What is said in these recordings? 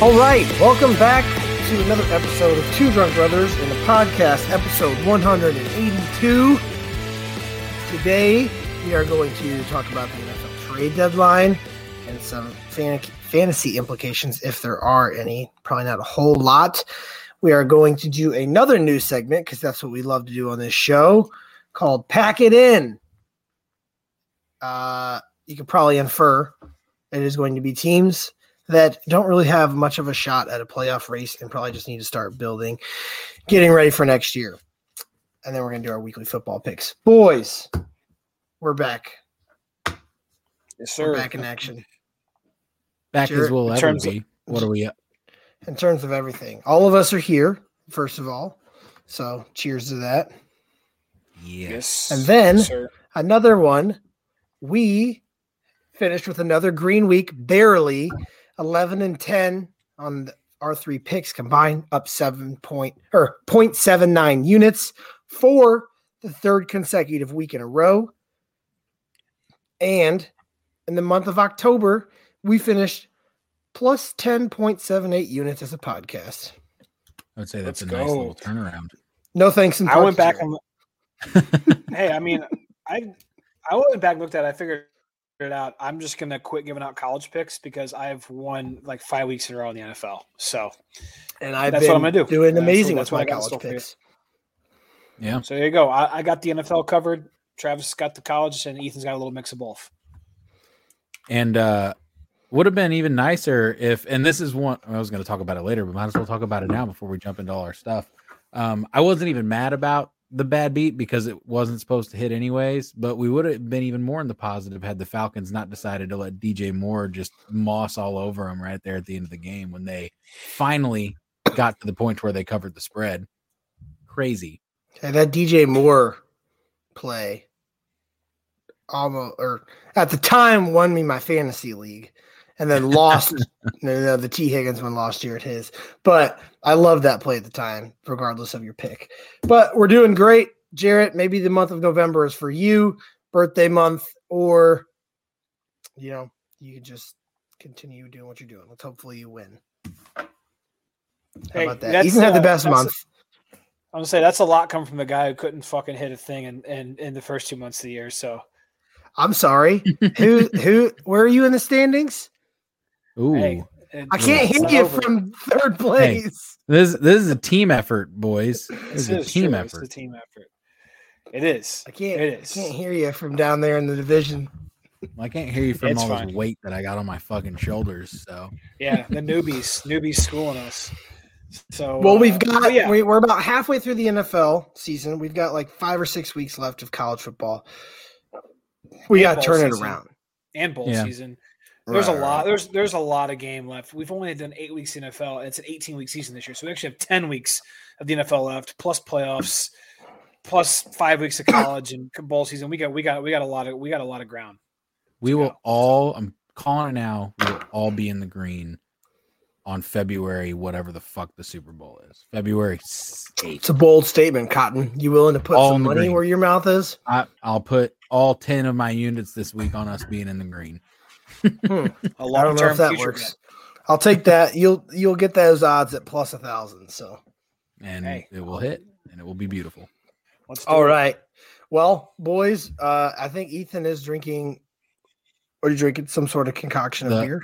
All right, welcome back to another episode of Two Drunk Brothers in the podcast, episode 182. Today, we are going to talk about the NFL trade deadline and some fan- fantasy implications, if there are any. Probably not a whole lot. We are going to do another news segment because that's what we love to do on this show called Pack It In. Uh, you could probably infer it is going to be teams that don't really have much of a shot at a playoff race and probably just need to start building, getting ready for next year. And then we're going to do our weekly football picks. Boys, we're back. Yes, We're sir. back in action Back Sure. as we'll ever terms of- be. What are we at? in terms of everything. All of us are here, first of all. So cheers to that. Yes. And then- Yes. Another one, we finished with another green week, barely 11 and 10 on the, our three picks combined, up seven point or 0.79 units for the third consecutive week in a row. And in the month of October, we finished plus 10.78 units as a podcast. I would say that's Let's a nice little turnaround. No thanks. I went back and hey, I mean, I I went back and looked at. it. I figured it out. I'm just gonna quit giving out college picks because I've won like five weeks in a row in the NFL. So, and I've that's been what I'm gonna do. doing That's- amazing that's with what my I got college store picks. Yeah. so there you go. I, I got the NFL covered. Travis got the college, and Ethan's got a little mix of both. And uh would have been even nicer if and this is one I was going to talk about it later, but might as well talk about it now before we jump into all our stuff. Um I wasn't even mad about the bad beat because it wasn't supposed to hit anyways, but we would have been even more in the positive had the Falcons not decided to let DJ Moore just moss all over him right there at the end of the game when they finally got to the point where they covered the spread. Crazy. That DJ Moore play almost or at the time won me my fantasy league and then lost no, no, the Tee Higgins one lost year at his. But I love that play at the time, regardless of your pick. But we're doing great. Jarrett, maybe the month of November is for you, birthday month, or you know, you can just continue doing what you're doing. Let's hopefully you win. How Hey, about that? Ethan had the uh, best that's- month. I'm gonna say that's a lot coming from the guy who couldn't fucking hit a thing in, in, in the first two months of the year. So I'm sorry. who who where are you in the standings? Ooh. hey, it- I can't it's hear you over. from third place. This this is a team effort, boys. This This is a team true. It's effort. a team effort. It is. I can't It I can't hear you from down there in the division. I can't hear you from It's all fine. this weight that I got on my fucking shoulders. So Yeah, the newbies, newbies schooling us. So Well, uh, we've got but yeah, we, we're about halfway through the NFL season. We've got like five or six weeks left of college football. We got to bowl turn it around. and bowl Yeah. season. There's a lot. right. There's there's a lot of game left. We've only done eight weeks in NFL. And it's an 18 week season this year, so we actually have 10 weeks of the NFL left, plus playoffs, plus five weeks of college and bowl season. We got we got we got a lot of we got a lot of ground. we go. will all. I'm calling it now. We will all be in the green on February, whatever the fuck the Super Bowl is. February It's a bold statement, Cotton. You willing to put All some money green. where your mouth is? I, I'll put all ten of my units this week on us being in the green. A I don't long know term if that future. works. I'll take that. You'll you'll get those odds at plus a thousand. So and Hey. it will hit and it will be beautiful. Let's do all it. right. Well, boys, uh, I think Ethan is drinking. Are you drinking some sort of concoction of beer?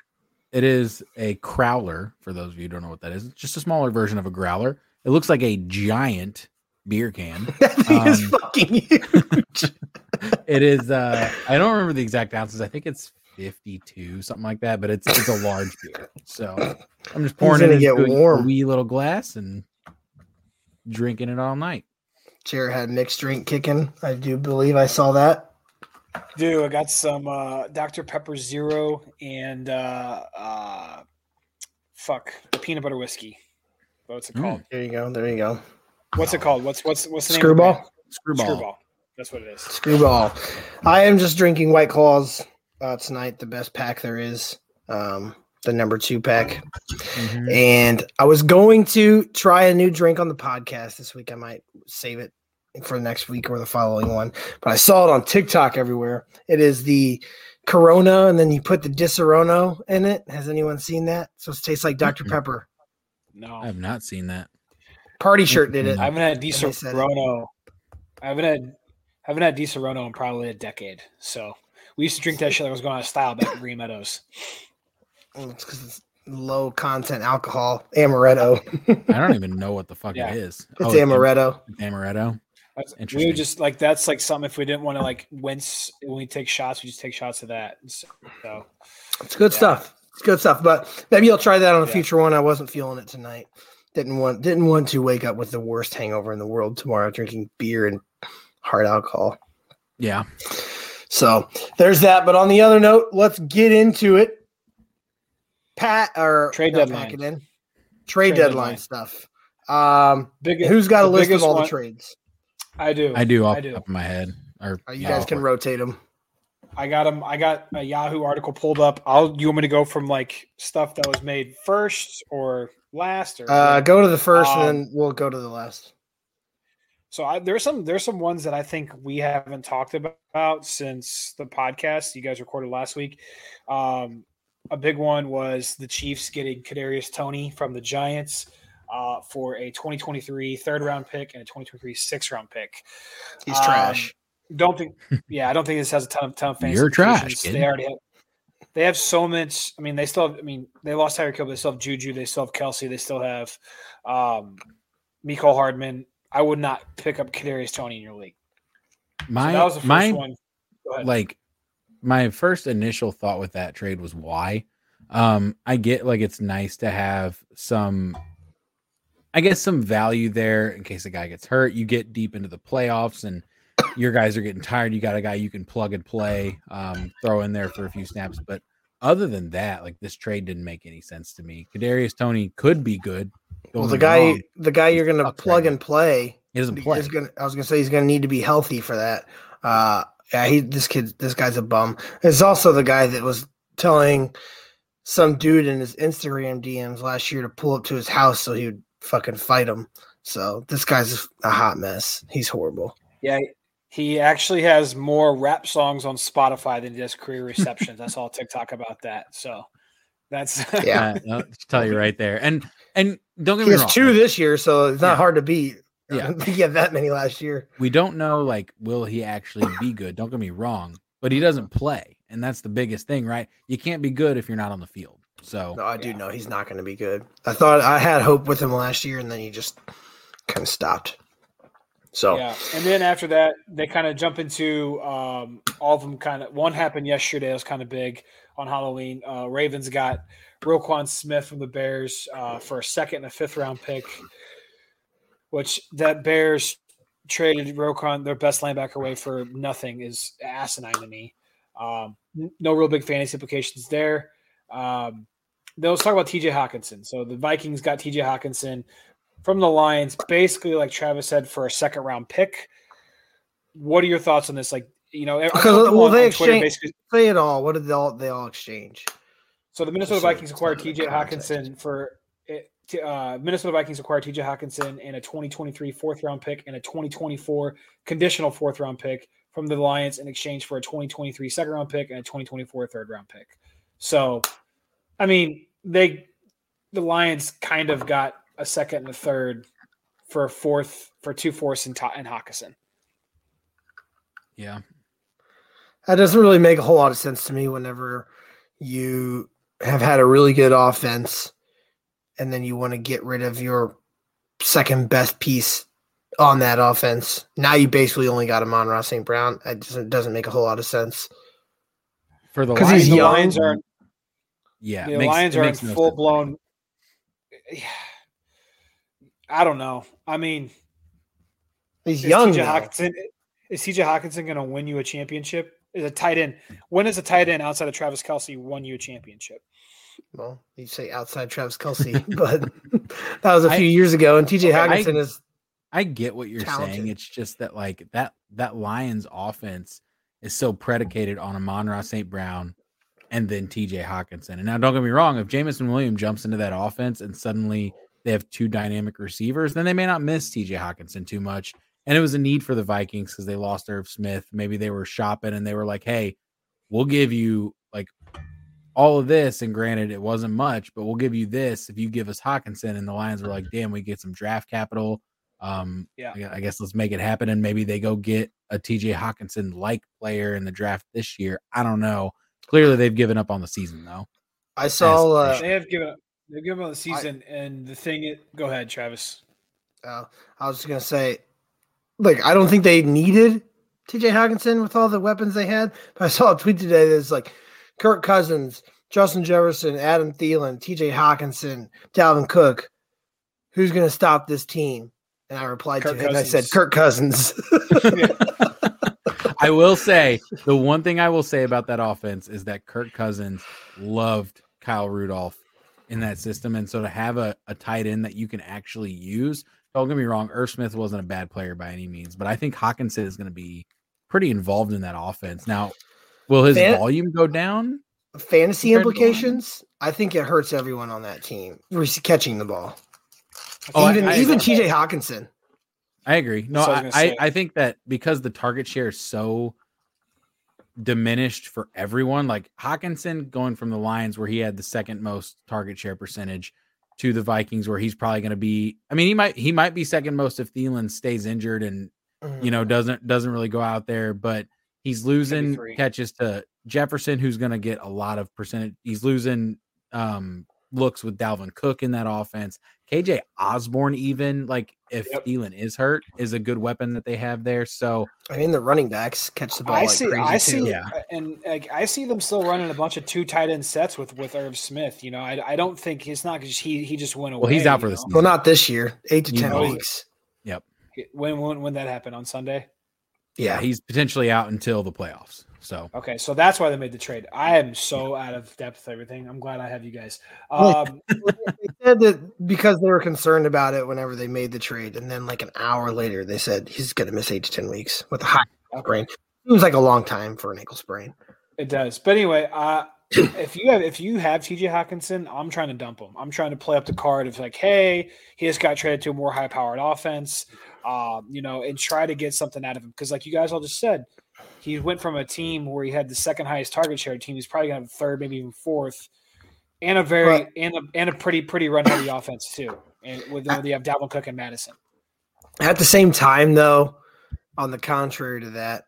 It is a crowler. For those of you who don't know what that is, it's just a smaller version of a growler. It looks like a giant beer can. That thing is Um, fucking huge. it is. uh I don't remember the exact ounces. I think it's 52, something like that, but it's it's a large beer. So I'm just pouring it gonna into get a- a warm. wee little glass and drinking it all night. Chair had mixed drink kicking. I do believe I saw that. Dude, I got some uh, Dr. Pepper Zero and uh, uh, fuck peanut butter whiskey. What's it Mm. called? There you go. There you go. What's it called? What's what's what's the? Screwball. Of the Screwball. Screwball. That's what it is. Screwball. I am just drinking White Claws uh, tonight. The best pack there is. Um, the number two pack. Mhm. And I was going to try a new drink on the podcast this week. I might save it for the next week or the following one. But I saw it on TikTok everywhere. It is the Corona, and then you put the Disaronno in it. Has anyone seen that? So it tastes like doctor Mm-mm. Pepper. No, I have not seen that. Party shirt did it. I haven't had Di they said it. Serono. I haven't had haven't had Disaronno in probably a decade. So we used to drink that shit like it was going out of style back at Green Meadows. It's because it's low content alcohol. Amaretto. I don't even know what the fuck Yeah. it is. It's Oh, amaretto. Amaretto. That's- Interesting. We Interesting. would just like that's like something if we didn't want to like wince when we take shots, we just take shots of that. So, so It's good Yeah. stuff. It's good stuff. But maybe I'll try that on a Yeah. future one. I wasn't feeling it tonight. Didn't want didn't want to wake up with the worst hangover in the world tomorrow, drinking beer and hard alcohol. Yeah. So there's that. But on the other note, let's get into it. Pat or Trade not deadline. pack it in. Trade, Trade deadline, deadline. stuff. Um, big. who's got a list of all one- the trades? I do. I do off I do. top of my head. Or Uh, you yeah, guys can rotate them. I got them. I got a Yahoo article pulled up. I'll. You want me to go from like stuff that was made first or last or? Uh, go to the first, Um, and then we'll go to the last. So I, there's some there's some ones that I think we haven't talked about since the podcast you guys recorded last week. Um, a big one was the Chiefs getting Kadarius Toney from the Giants uh, for a 2023 third round pick and a 2023 sixth round pick. He's Um, trash. Don't think, yeah, I don't think this has a ton of ton of fantasy You're trash, kid. They already have. They have so much. I mean, they still have. I mean, they lost Tyreek Hill, but they still have Juju. They still have Kelce. They still have um, Mecole Hardman. I would not pick up Kadarius Toney in your league. So My that was the first my one. Like my first initial thought with that trade was why. Um, I get like it's nice to have some, I guess, some value there in case a guy gets hurt. You get deep into the playoffs and your guys are getting tired. You got a guy you can plug and play, um, throw in there for a few snaps. But other than that, like this trade didn't make any sense to me. Kadarius Toney could be good. Don't Well, the guy, wrong. the guy you're going to plug right and play he doesn't play. is going. to I was going to say he's going to need to be healthy for that. Uh, yeah, he. This kid, this guy's a bum. It's also the guy that was telling some dude in his Instagram DMs last year to pull up to his house so he would fucking fight him. So this guy's a hot mess. He's horrible. yeah, he actually has more rap songs on Spotify than he does career receptions. I saw a TikTok about that. So that's Yeah. I'll tell you right there. And and don't get He me has wrong. two this year, so it's not Yeah. hard to beat. I Yeah. think he had that many last year. we don't know like will he actually be good don't get me wrong but he doesn't play and that's the biggest thing right you can't be good if you're not on the field so No, I do Yeah. know he's not going to be good. I thought I had hope with him last year, and then he just kind of stopped. So Yeah, and then after that, they kind of jump into um, all of them. Kind of one happened yesterday. It was kind of big on Halloween. Uh, Ravens got Roquan Smith from the Bears uh, for a second and a fifth round pick, which that Bears traded Roquan, their best linebacker, away for nothing is asinine to me. Um, no real big fantasy implications there. Um, then let's talk about TJ Hockenson. So the Vikings got TJ Hockenson from the Lions, basically like Travis said, for a second round pick. What are your thoughts on this? Like, you know, Because, well, they Twitter exchange- basically. say it all. What did they all they all exchange? So the Minnesota so Vikings acquired TJ the Hockenson for it- uh, Minnesota Vikings acquired TJ Hockenson and a 2023 fourth round pick and a 2024 conditional fourth round pick from the Lions in exchange for a 2023 second round pick and a 2024 third round pick. So, I mean, they the Lions kind of got a second and a third for a fourth for two fourths and, and Hockenson. yeah That doesn't really make a whole lot of sense to me. Whenever you have had a really good offense, and then you want to get rid of your second best piece on that offense, now you basically only got Amon-Ra St. Brown. It doesn't doesn't make a whole lot of sense. for the 'Cause Lions, he's the young. Lions are yeah, the makes- Lions are in no full sense. blown. I don't know. I mean, He's is young. TJ. Hockenson is TJ Hockenson going to win you a championship? Is a tight end? When is a tight end outside of Travis Kelce won you a championship? Well, you say outside Travis Kelce, but that was a few years ago. And TJ Okay, Hockenson is I get what you're saying. It's just that like that that Lions offense is so predicated on Amon-Ra St. Brown and then TJ Hockenson. And now don't get me wrong, if Jameson Williams jumps into that offense and suddenly they have two dynamic receivers, then they may not miss TJ Hockenson too much. And it was a need for the Vikings because they lost Irv Smith. Maybe they were shopping and they were like, hey, we'll give you like all of this. And granted, it wasn't much, but we'll give you this if you give us Hockenson. And the Lions were like, damn, we get some draft capital. Um, Yeah. I guess let's make it happen. And maybe they go get a TJ Hockenson like player in the draft this year. I don't know. Clearly, they've given up on the season though. I saw. Uh, They have given up. They've given up the season, and the thing. It, go ahead, Travis. uh, I was just gonna say, like, I don't think they needed TJ Hockenson with all the weapons they had. But I saw a tweet today that's like, Kirk Cousins, Justin Jefferson, Adam Thielen, TJ Hockenson, Dalvin Cook. Who's gonna stop this team? And I replied Kirk to him. and I said, Cousins. Kirk Cousins. I will say the one thing I will say about that offense is that Kirk Cousins loved Kyle Rudolph in that system. And so to have a, a tight end that you can actually use, don't get me wrong, Irv Smith wasn't a bad player by any means, but I think Hockenson is going to be pretty involved in that offense. Now, will his Fan- volume go down? Fantasy Compared to the implications. I think it hurts everyone on that team. Rec- Catching the ball. Oh, I- even I- even TJ Hockenson. I agree. No, I I, was I, gonna say. I think that because the target share is so diminished for everyone, like Hockenson going from the Lions where he had the second most target share percentage to the Vikings where he's probably going to be. I mean, he might he might be second most if Thielen stays injured and you know doesn't doesn't really go out there, but he's losing catches to Jefferson, who's going to get a lot of percentage. He's losing um looks with Dalvin Cook in that offense. KJ Osborn, even like if Yep. Thielen is hurt, is a good weapon that they have there. So I mean, the running backs catch the ball I like see. crazy I too. see. Yeah. Uh, and like, I see them still running a bunch of two tight end sets with with Irv Smith. You know, I, I don't think it's not because he he just went away. well, he's out for this. season. Well, not this year. Eight to You ten know. weeks. Yep. When when when that happened on Sunday. yeah, he's potentially out until the playoffs. So Okay, so that's why they made the trade. I am so out of depth with everything. I'm glad I have you guys. Um, They said that because they were concerned about it whenever they made the trade, and then like an hour later, they said he's going to miss eight to ten weeks with a high ankle sprain. Seems like a long time for an ankle sprain. It does. But anyway, uh, if you have if you have TJ Hockenson, I'm trying to dump him. I'm trying to play up the card of like, hey, he just got traded to a more high powered offense, um, you know, and try to get something out of him. Because like you guys all just said, he went from a team where he had the second highest target share team. He's probably gonna have third, maybe even fourth, and a very Right. and a and a pretty pretty run heavy offense too. And with with you have Dalvin Cook and Mattison. At the same time, though, on the contrary to that,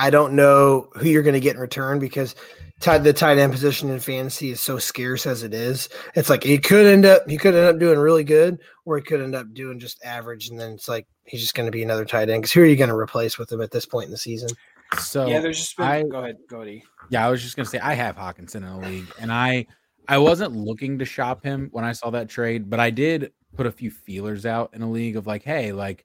I don't know who you're going to get in return because tied the tight end position in fantasy is so scarce as it is. It's like he could end up he could end up doing really good, or he could end up doing just average, and then it's like he's just going to be another tight end. Because who are you going to replace with him at this point in the season? so yeah, there's just been. I- go ahead, go ahead. E. Yeah, I was just gonna say I have Hockenson in the league, and I I wasn't looking to shop him when I saw that trade, but I did put a few feelers out in a league of like, hey, like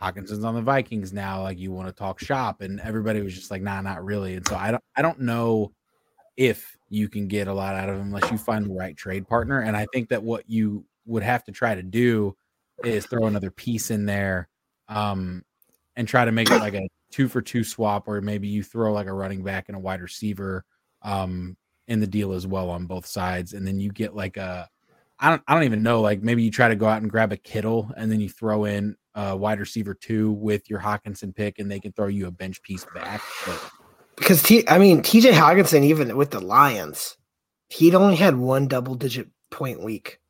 Hockenson's on the Vikings now. Like you want to talk shop, and everybody was just like, "Nah, not really." And so I don't, I don't know if you can get a lot out of him unless you find the right trade partner. And I think that what you would have to try to do is throw another piece in there, um, and try to make it like a two for two swap, or maybe you throw like a running back and a wide receiver, um, in the deal as well on both sides, and then you get like a I don't I don't even know. Like maybe you try to go out and grab a Kittle and then you throw in a wide receiver two with your Hockenson pick and they can throw you a bench piece back. But Because T, I mean, TJ Hockenson, even with the Lions, he'd only had one double digit point week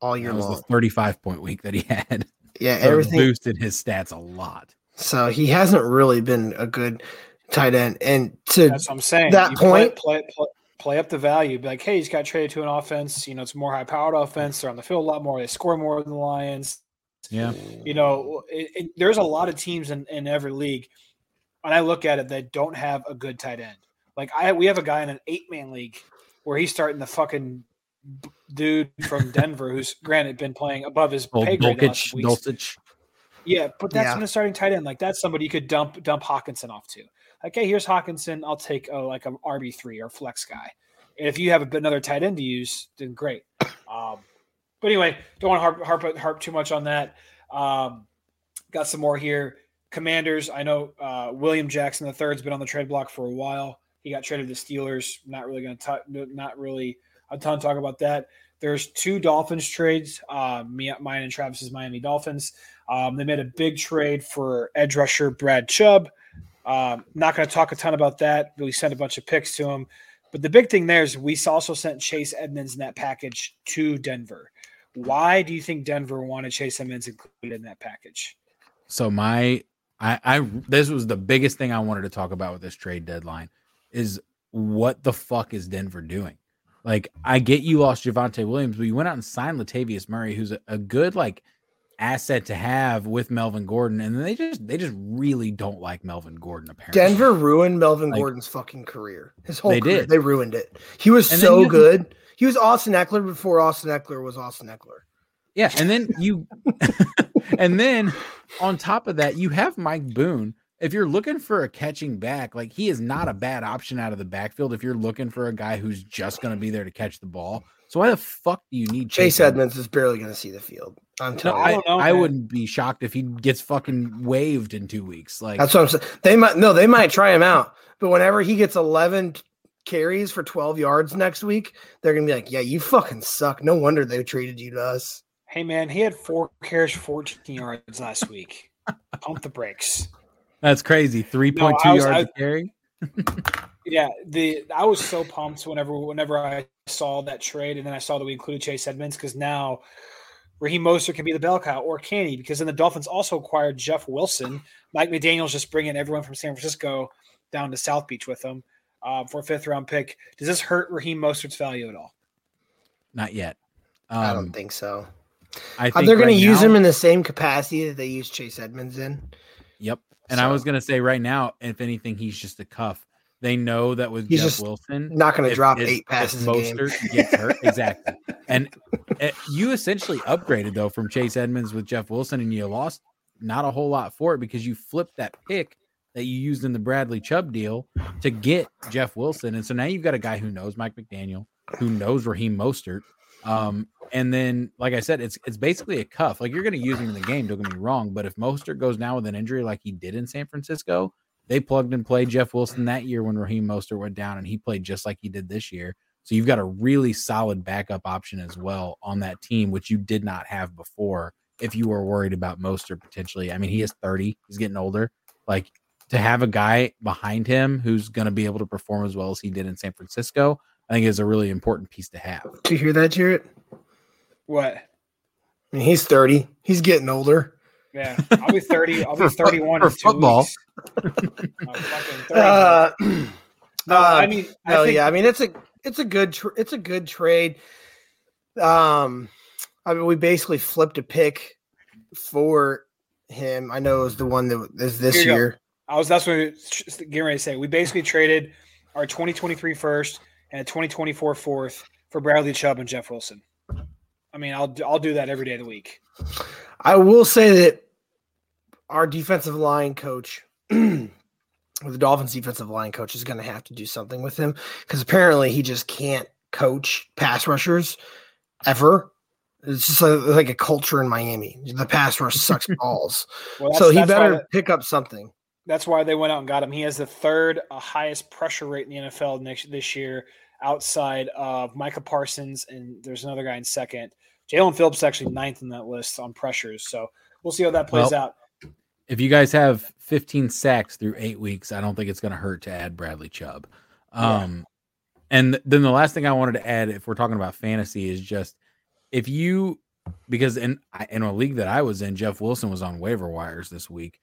all year that was long. the 35 point week that he had. yeah, So everything. boosted his stats a lot. So he hasn't really been a good tight end. And to That's what I'm saying. That You point- play, play, play up the value. Be like, hey, he's got traded to an offense. You know, it's a more high powered offense. They're on the field a lot more. They score more than the Lions. Yeah. You know, it, it- there's a lot of teams in, in every league, and I look at it that don't have a good tight end. Like I, we have a guy in an eight man league where he's starting the fucking dude from Denver, who's granted been playing above his Old pay grade last Dulcich. Dulcich. Yeah, but that's Yeah. when a starting tight end. Like that's somebody you could dump dump Hockenson off to. Like, hey, here's Hockenson. I'll take oh, like an RB three or flex guy. And if you have a, another tight end to use, then great. Um, but anyway, don't want to harp, harp harp too much on that. Um, got some more here. Commanders. I know uh, William Jackson the third's been on the trade block for a while. He got traded to the Steelers. Not really going to talk. not really a ton to talk about that. There's two Dolphins trades. Uh, me, mine and Travis's Miami Dolphins. Um, they made a big trade for edge rusher Brad Chubb. Um, not going to talk a ton about that. We sent a bunch of picks to him. But the big thing there is we also sent Chase Edmonds in that package to Denver. Why do you think Denver wanted Chase Edmonds included in that package? So my I I this was the biggest thing I wanted to talk about with this trade deadline is what the fuck is Denver doing? Like I get you lost Javonte Williams, but you went out and signed Latavius Murray, who's a, a good like asset to have with Melvin Gordon, and they just they just really don't like Melvin Gordon apparently. Denver ruined Melvin Like- Gordon's fucking career. His whole They career. did. They ruined it. He was And so you- good. He was Austin Ekeler before Austin Ekeler was Austin Ekeler. Yeah, and then you and then on top of that, you have Mike Boone. If you're looking for a catching back, like he is not a bad option out of the backfield if you're looking for a guy who's just going to be there to catch the ball. So why the fuck do you need Chase Edmonds is barely going to see the field. I'm No, telling I you. I, know, I wouldn't be shocked if he gets fucking waived in two weeks. Like That's what I'm saying. They might no, they might try him out, but whenever he gets 11 carries for 12 yards next week, they're gonna be like, "Yeah, you fucking suck. No wonder they traded you to us." Hey man, he had four carries for 14 yards last week. Pump the brakes. that's crazy. Three point two I was- yards I- a carry. Yeah, the I was so pumped whenever whenever I saw that trade, and then I saw that we included Chase Edmonds because now Raheem Mostert can be the bell cow, or can he? Because then the Dolphins also acquired Jeff Wilson. Mike McDaniel's just bringing everyone from San Francisco down to South Beach with them um, for a fifth round pick. Does this hurt Raheem Mostert's value at all? Not yet. I Um, don't think so. I Uh, think they're going right to use him in the same capacity that they use Chase Edmonds in. Yep. And I was gonna say right now, if anything, he's just a cuff. They know that with He's Jeff just Wilson, Not going to drop if- eight if passes a game. Mostert gets hurt, exactly. And uh, you essentially upgraded though from Chase Edmonds with Jeff Wilson, and you lost not a whole lot for it because you flipped that pick that you used in the Bradley Chubb deal to get Jeff Wilson, and so now you've got a guy who knows Mike McDaniel, who knows Raheem Mostert. Um, and then, like I said, it's it's basically a cuff. Like you're going to use him in the game. Don't get me wrong, but if Mostert goes down with an injury like he did in San Francisco, they plugged and played Jeff Wilson that year when Raheem Mostert went down, and he played just like he did this year. So you've got a really solid backup option as well on that team, which you did not have before. If you were worried about Mostert potentially, I mean, he is 30, he's getting older. Like to have a guy behind him who's going to be able to perform as well as he did in San Francisco, I think is a really important piece to have. Do you hear that, Jarrett? What? I mean, he's 30. He's getting older. Yeah, I'll be 30. I'll be For 31 for in two football. weeks. I'm fucking 30. Uh, no, uh, I mean, I no, think, yeah, I mean it's a it's a good tr- it's a good trade. Um, I mean, we basically flipped a pick for him. I know it was the one that is this Here you go. year. I was that's what getting ready to say. We basically traded our 2023 first and a 2024 fourth for Bradley Chubb and Jeff Wilson. I mean, I'll I'll do that every day of the week. I will say that our defensive line coach, the Dolphins defensive line coach, is going to have to do something with him because apparently he just can't coach pass rushers ever. It's just like, like a culture in Miami. The pass rush sucks balls. Well, so he better that- pick up something. That's why they went out and got him. He has the third uh, highest pressure rate in the NFL next this year, outside of Micah Parsons, and there's another guy in second. Jaelan Phillips is actually ninth in that list on pressures. So we'll see how that plays Well, out. If you guys have 15 sacks through eight weeks, I don't think it's going to hurt to add Bradley Chubb. Um, and then the last thing I wanted to add, if we're talking about fantasy, is just if you because in in a league that I was in, Jeff Wilson was on waiver wires this week.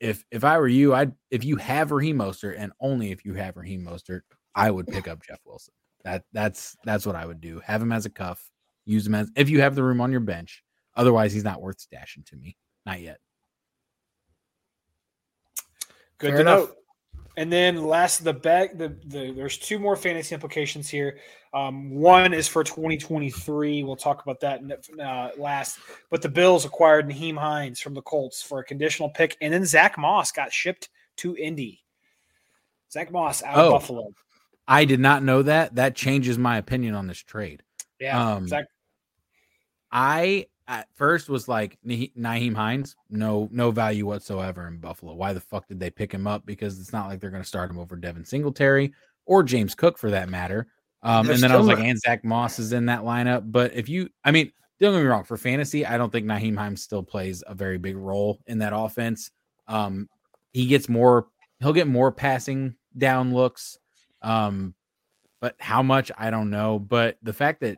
If if I were you, I'd if you have Raheem Mostert and only if you have Raheem Mostert, I would pick up Jeff Wilson. That that's that's what I would do. Have him as a cuff, use him as if you have the room on your bench. Otherwise, he's not worth stashing to me. Not yet. Good Fair to enough. know. And then last, the back, the, the there's two more fantasy implications here. Um, one is for 2023. We'll talk about that in, uh, last. But the Bills acquired Nyheim Hines from the Colts for a conditional pick, and then Zach Moss got shipped to Indy. Zach Moss out Oh. of Buffalo. I did not know that. That changes my opinion on this trade. Yeah, Um, Zach. I at first was like Nahe- Nyheim Hines, no no value whatsoever in Buffalo. Why the fuck did they pick him up? Because it's not like they're going to start him over Devin Singletary or James Cook for that matter. Um, and then I was like, and Zach Moss is in that lineup. But if you, I mean, don't get me wrong, for fantasy, I don't think Nyheim Hines still plays a very big role in that offense. Um, he gets more, he'll get more passing down looks. Um, but how much I don't know. But the fact that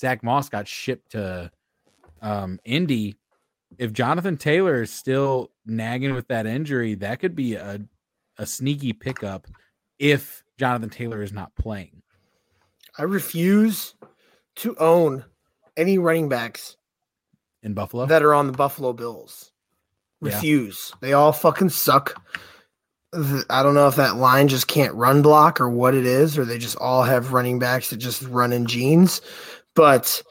Zach Moss got shipped to um, Indy, if Jonathan Taylor is still nagging with that injury, that could be a, a sneaky pickup if Jonathan Taylor is not playing. I refuse to own any running backs in Buffalo. that are on the Buffalo Bills. Yeah. Refuse. They all fucking suck. I don't know if that line just can't run block or what it is, or they just all have running backs that just run in jeans. But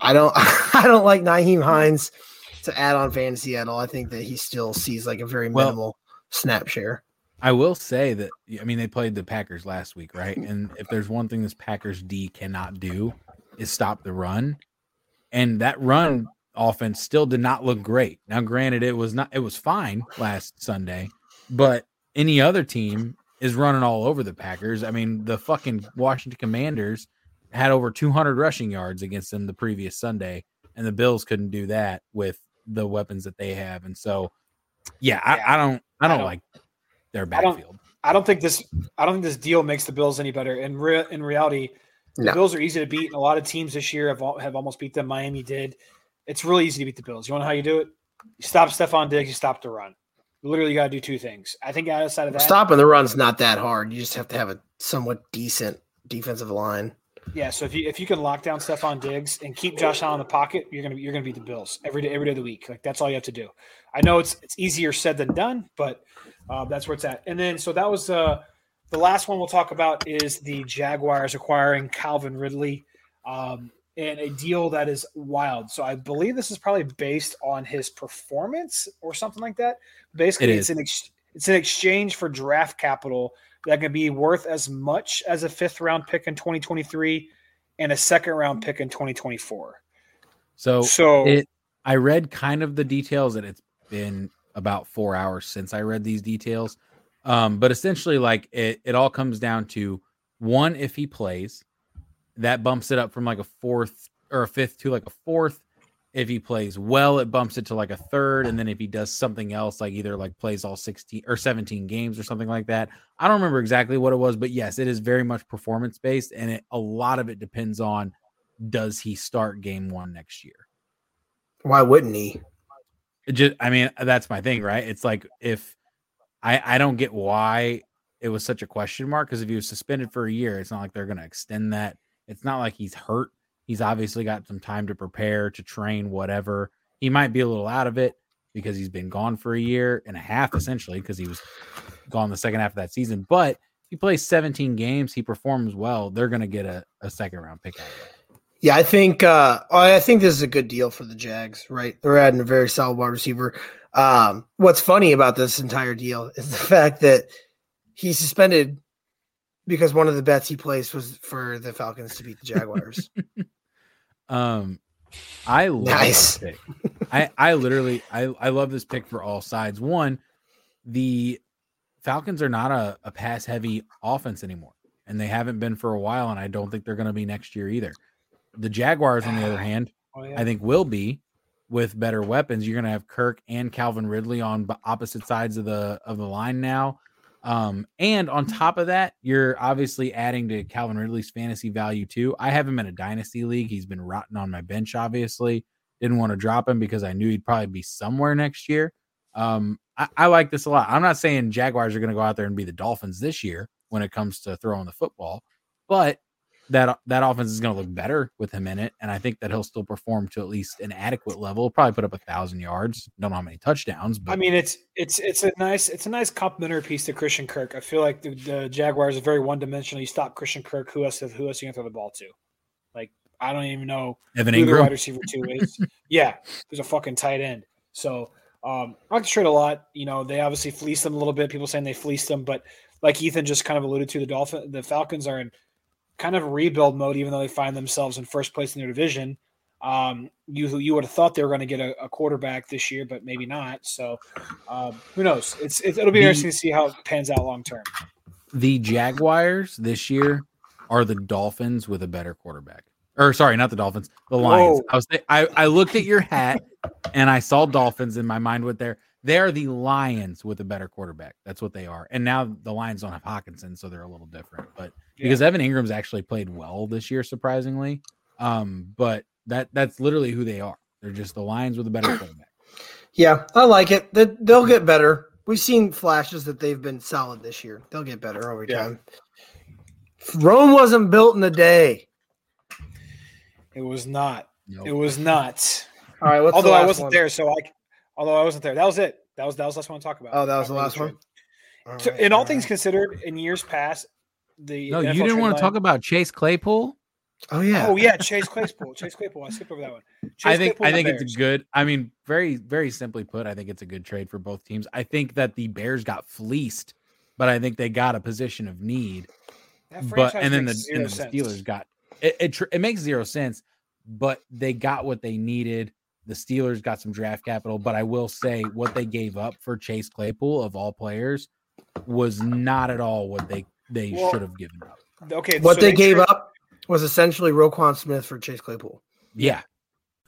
I don't I don't like Nyheim Hines to add on fantasy at all. I think that he still sees like a very Well- minimal snap share. I will say that I mean they played the Packers last week, right? And if there's one thing this Packers D cannot do is stop the run. And that run offense still did not look great. Now granted it was not it was fine last Sunday, but any other team is running all over the Packers. I mean, the fucking Washington Commanders had over 200 rushing yards against them the previous Sunday, and the Bills couldn't do that with the weapons that they have. And so, yeah, Yeah. I, I don't, I don't don't- like their I don't- backfield. I don't think this. I don't think this deal makes the Bills any better. In re- in reality, the No. Bills are easy to beat. and A lot of teams this year have have almost beat them. Miami did. It's really easy to beat the Bills. You want to know how you do it? You stop Stefon Diggs. You stop the run. Literally, you got to do two things. I think outside of that, Stopping the run's not that hard. You just have to have a somewhat decent defensive line. Yeah, so if you if you can lock down Stefon Diggs and keep Josh Allen in the pocket, you're gonna you're gonna beat the Bills every day every day of the week. Like that's all you have to do. I know it's it's easier said than done, but uh, that's where it's at. And then so that was uh, the last one we'll talk about is the Jaguars acquiring Calvin Ridley, um, and a deal that is wild. So I believe this is probably based on his performance or something like that. Basically, It it's an ex- it's an exchange for draft capital that can be worth as much as a fifth round pick in 2023 and a second round pick in 2024. So, So it, I read kind of the details, and it's been about four hours since I read these details. Um, but essentially, like it, it all comes down to one, if he plays, that bumps it up from like a fourth or a fifth to like a fourth. If he plays well, it bumps it to like a third. And then if he does something else, like either like plays all 16 or 17 games or something like that. I don't remember exactly what it was, but yes, it is very much performance based. And it, a lot of it depends on does he start game one next year? Why wouldn't he? It just I mean that's my thing, right? It's like if I I don't get why it was such a question mark because if he was suspended for a year, it's not like they're going to extend that. It's not like he's hurt. He's obviously got some time to prepare, to train, whatever. He might be a little out of it because he's been gone for a year and a half, essentially, because he was gone the second half of that season. But if he plays 17 games, he performs well, they're going to get a, a second round pick out of it. Yeah, I think uh, I think this is a good deal for the Jags. Right, they're adding a very solid wide receiver. Um, what's funny about this entire deal is the fact that he's suspended because one of the bets he placed was for the Falcons to beat the Jaguars. um, I love Nice. this pick. I I literally I I love this pick for all sides. One, the Falcons are not a, a pass heavy offense anymore, and they haven't been for a while, and I don't think they're going to be next year either. The Jaguars, on the other hand, Oh, yeah. I think will be with better weapons. You're going to have Kirk and Calvin Ridley on opposite sides of the of the line now. Um, and on top of that, you're obviously adding to Calvin Ridley's fantasy value too. I have him in a dynasty league. He's been rotting on my bench, obviously. Didn't want to drop him because I knew he'd probably be somewhere next year. Um, I, I like this a lot. I'm not saying Jaguars are going to go out there and be the Dolphins this year when it comes to throwing the football, but that that offense is going to look better with him in it, and I think that he'll still perform to at least an adequate level. Probably put up a thousand yards. Don't know how many touchdowns, but I mean, it's it's it's a nice it's a nice complimentary piece to Christian Kirk. I feel like the, the Jaguars are very one dimensional. You stop Christian Kirk, who else who else you can throw the ball to? Like I don't even know Evan who the wide Engram. receiver two is. yeah, there's a fucking tight end. So um, I like the trade a lot. You know, they obviously fleeced them a little bit. People saying they fleeced them, but like Ethan just kind of alluded to, the Dolphin, the Falcons are in kind of rebuild mode, even though they find themselves in first place in their division. Um, you you would have thought they were going to get a, a quarterback this year, but maybe not. So um, who knows? It's it, it'll be The- interesting to see how it pans out long term. the Jaguars this year are the Dolphins with a better quarterback. Or sorry, not the Dolphins, the Lions. Whoa. I was I, I looked at your hat and I saw Dolphins and my mind went there. They're the Lions with a better quarterback. That's what they are. And now the Lions don't have Hockenson, so they're a little different. But because Evan Engram's actually played well this year, surprisingly. Um, but that that's literally who they are. They're just the Lions with a better quarterback. yeah, I like it. They, they'll get better. We've seen flashes that they've been solid this year. They'll get better over Yeah. time. Rome wasn't built in a day. It was not. Nope. It was not. All right, what's the although I wasn't one? there, so I. Although I wasn't there, that was it. That was that was the last one to talk about. Oh, that was the last one. All So, right, in all all things right. considered, in years past, the No, NFL you didn't trade want to line- talk about Chase Claypool. Oh yeah. Oh yeah, Chase Claypool. Chase Claypool. I skipped over that one. Chase I think Claypool I think it's a good. I mean, very very simply put, I think it's a good trade for both teams. I think that the Bears got fleeced, but I think they got a position of need. But and then the makes and the Steelers got it. It, tr- it makes zero sense, but they got what they needed. The Steelers got some draft capital, but I will say what they gave up for Chase Claypool of all players was not at all what they they Well, should have given up. Okay, what so they, gave trade- up was essentially Roquan Smith for Chase Claypool. Yeah,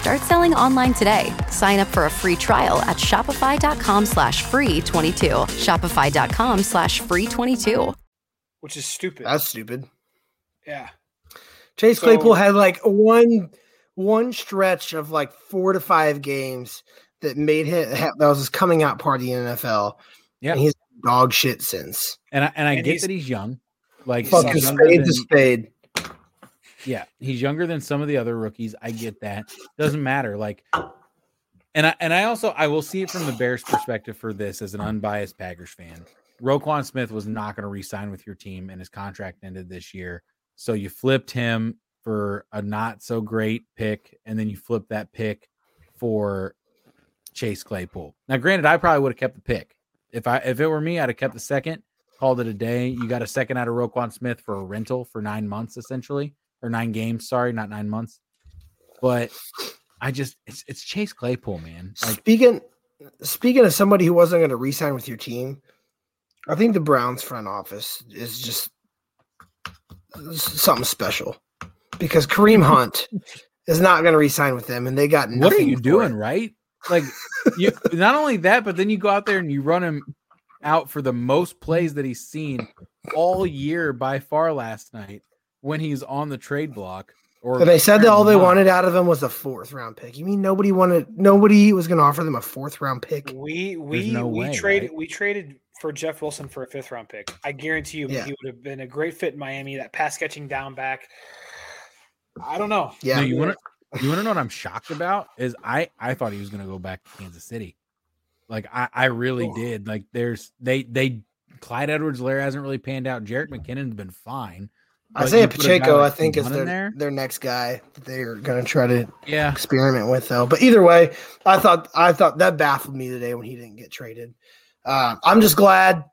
Start selling online today. Sign up for a free trial at shopify.com slash free 22. Shopify.com slash free 22. which is stupid. That's stupid. yeah. Chase So- Claypool had like one one stretch of like four to five games that made him that was his coming out party in the NFL. Yeah. And he's dog shit since. And I, and I And get he's- that he's young. Like Fucking he's younger spade to than- spade. Yeah, he's younger than some of the other rookies. I get that. Doesn't matter. Like, and I and I also I will see it from the Bears' perspective for this as an unbiased Packers fan. Roquan Smith was not going to re-sign with your team, and his contract ended this year. So you flipped him for a not so great pick, and then you flipped that pick for Chase Claypool. Now, granted, I probably would have kept the pick if I if it were me. I'd have kept the second, called it a day. You got a second out of Roquan Smith for a rental for nine months, essentially or nine games. Sorry, not nine months. But I just it's it's Chase Claypool, man. Like speaking speaking of somebody who wasn't going to re-sign with your team, I think the Browns front office is just something special because Kareem Hunt is not going to re-sign with them, and they got what are you doing, it. right? Like you not only that, but then you go out there and you run him out for the most plays that he's seen all year by far last night when he's on the trade block. Or And they said that all they not. wanted out of him was a fourth round pick. You mean nobody wanted? Nobody was going to offer them a fourth round pick. We we no we way, traded right? we traded for Jeff Wilson for a fifth round pick. I guarantee you Yeah. he would have been a great fit in Miami. That pass catching down back. I don't know. Yeah, No, you want to you want to know what I'm shocked about is I I thought he was going to go back to Kansas City. Like I I really Oh. did. Like there's they they Clyde Edwards-Helaire hasn't really panned out. Jerick McKinnon's been fine. But Isaiah you put a guy Pacheco, I think, is their their next guy that they're going to try to Yeah. experiment with, though. But either way, I thought I thought that baffled me today when he didn't get traded. Uh, I'm just glad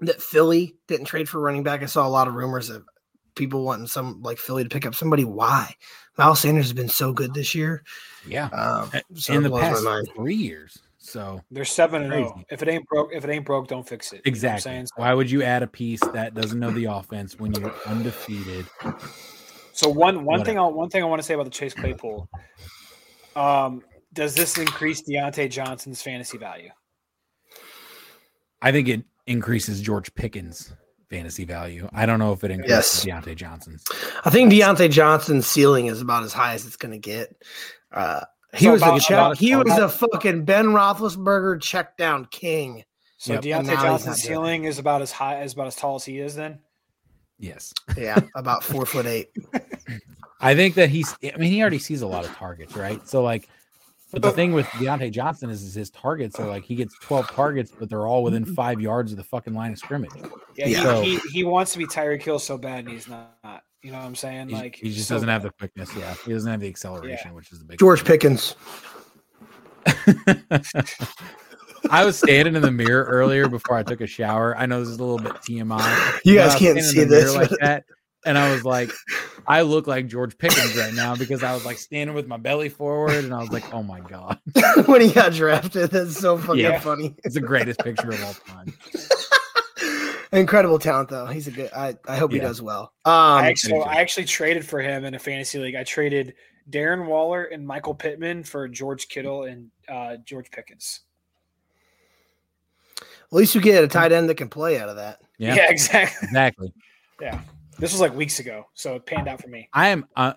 that Philly didn't trade for running back. I saw a lot of rumors of people wanting some like Philly to pick up somebody. Why? Miles Sanders has been so good this year. Yeah. Um, so in the past three years. So They're seven and zero. If it ain't broke, if it ain't broke, don't fix it. You know what I'm exactly. Why would you add a piece that doesn't know the offense when you're undefeated? So one one thing I one thing I want to say about the Chase Claypool. Um, does this increase Diontae Johnson's fantasy value? I think it increases George Pickens' fantasy value. I don't know if it increases Diontae Johnson's. I think Diontae Johnson's ceiling is about as high as it's going to get. Uh, he So was about- a check, about- he was a fucking Ben Roethlisberger check down king. So Yep. Diontae Johnson's ceiling is about as high as about as tall as he is. Then Yes. Yeah, about four foot eight. I think that he's I mean, he already sees a lot of targets, right? So like but the thing with Diontae Johnson is, is his targets are like he gets 12 targets, but they're all within five yards of the fucking line of scrimmage. yeah, Yeah. He, he he wants to be Tyreek Hill so bad, and he's not. You know what I'm saying? He, Like he just so doesn't have the quickness. Yeah. He doesn't have the acceleration, which is the big George Pickens. I was standing in the mirror earlier before I took a shower. I know this is a little bit TMI. You guys can't see this, like that. And I was like, I look like George Pickens right now because I was like standing with my belly forward and I was like, oh my God. when he got drafted, that's so fucking Yeah. funny. It's the greatest picture of all time. Incredible talent, though. He's a good. I, I hope he does well. Um, I actually, I actually traded for him in a fantasy league. I traded Darren Waller and Michael Pittman for George Kittle and uh, George Pickens. at least you get a tight end that can play out of that. Yeah, Yeah, exactly. exactly. Yeah, this was like weeks ago, so it panned out for me. I am uh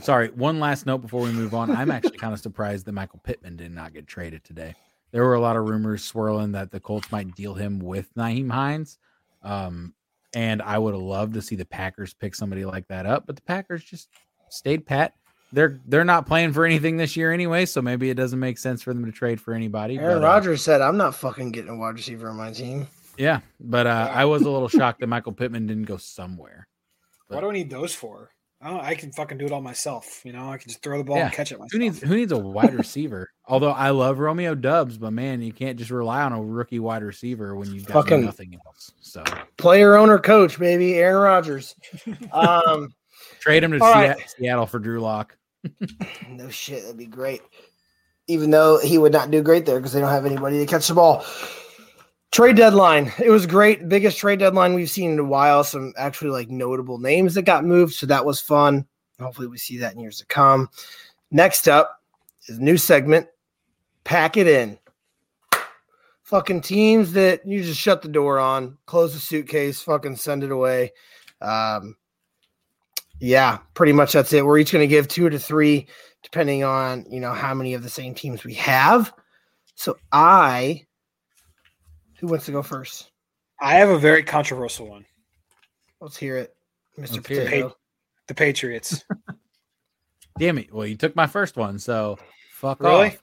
sorry, one last note before we move on. I'm actually kind of surprised that Michael Pittman did not get traded today. There were a lot of rumors swirling that the Colts might deal him with Nyheim Hines. Um, and I would have loved to see the Packers pick somebody like that up, but the Packers just stayed pat. They're they're not playing for anything this year anyway, so maybe it doesn't make sense for them to trade for anybody. Aaron but, uh, Rodgers said, "I'm not fucking getting a wide receiver on my team." yeah, but uh, I was a little shocked that Michael Pittman didn't go somewhere. What do I need those for? I, don't, I can fucking do it all myself. You know, I can just throw the ball Yeah. and catch it myself. Who needs who needs a wide receiver? Although I love Romeo Doubs, but man, you can't just rely on a rookie wide receiver when you've got Fucking- nothing else. So Player, owner, coach, baby, Aaron Rodgers. Um, trade him to All right. Seattle for Drew Lock. no shit, that'd be great. Even though he would not do great there because they don't have anybody to catch the ball. Trade deadline. It was great. Biggest trade deadline we've seen in a while. Some actually like notable names that got moved. So that was fun. Hopefully we see that in years to come. Next up is a new segment. Pack it in. Fucking teams that you just shut the door on, close the suitcase, fucking send it away. Um, Yeah, pretty much that's it. We're each going to give two to three, depending on you know how many of the same teams we have. So I, who wants to go first? I have a very controversial one. Let's hear it, Mister Let's hear it. Potato. The Patriots. Damn it! Well, you took my first one, so fuck Really? off.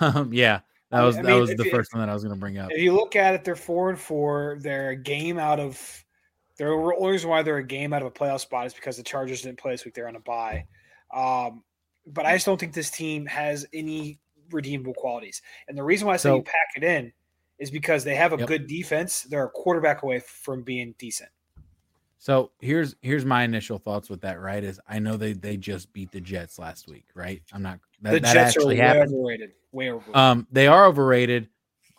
Um, yeah, that I was mean, that was the you- first one that I was going to bring up. if you look at it, they're four and four. They're a game out of. The only reason why they're a game out of a playoff spot is because the Chargers didn't play this week. They're on a bye. Um, but I just don't think this team has any redeemable qualities. And the reason why I say So- you pack it in is because they have a Yep. good defense. They're a quarterback away from being decent. So here's here's my initial thoughts with that. Right, is I know they they just beat the Jets last week. Right, I'm not that, the that Jets are actually way happened. overrated. Way overrated. Um, they are overrated,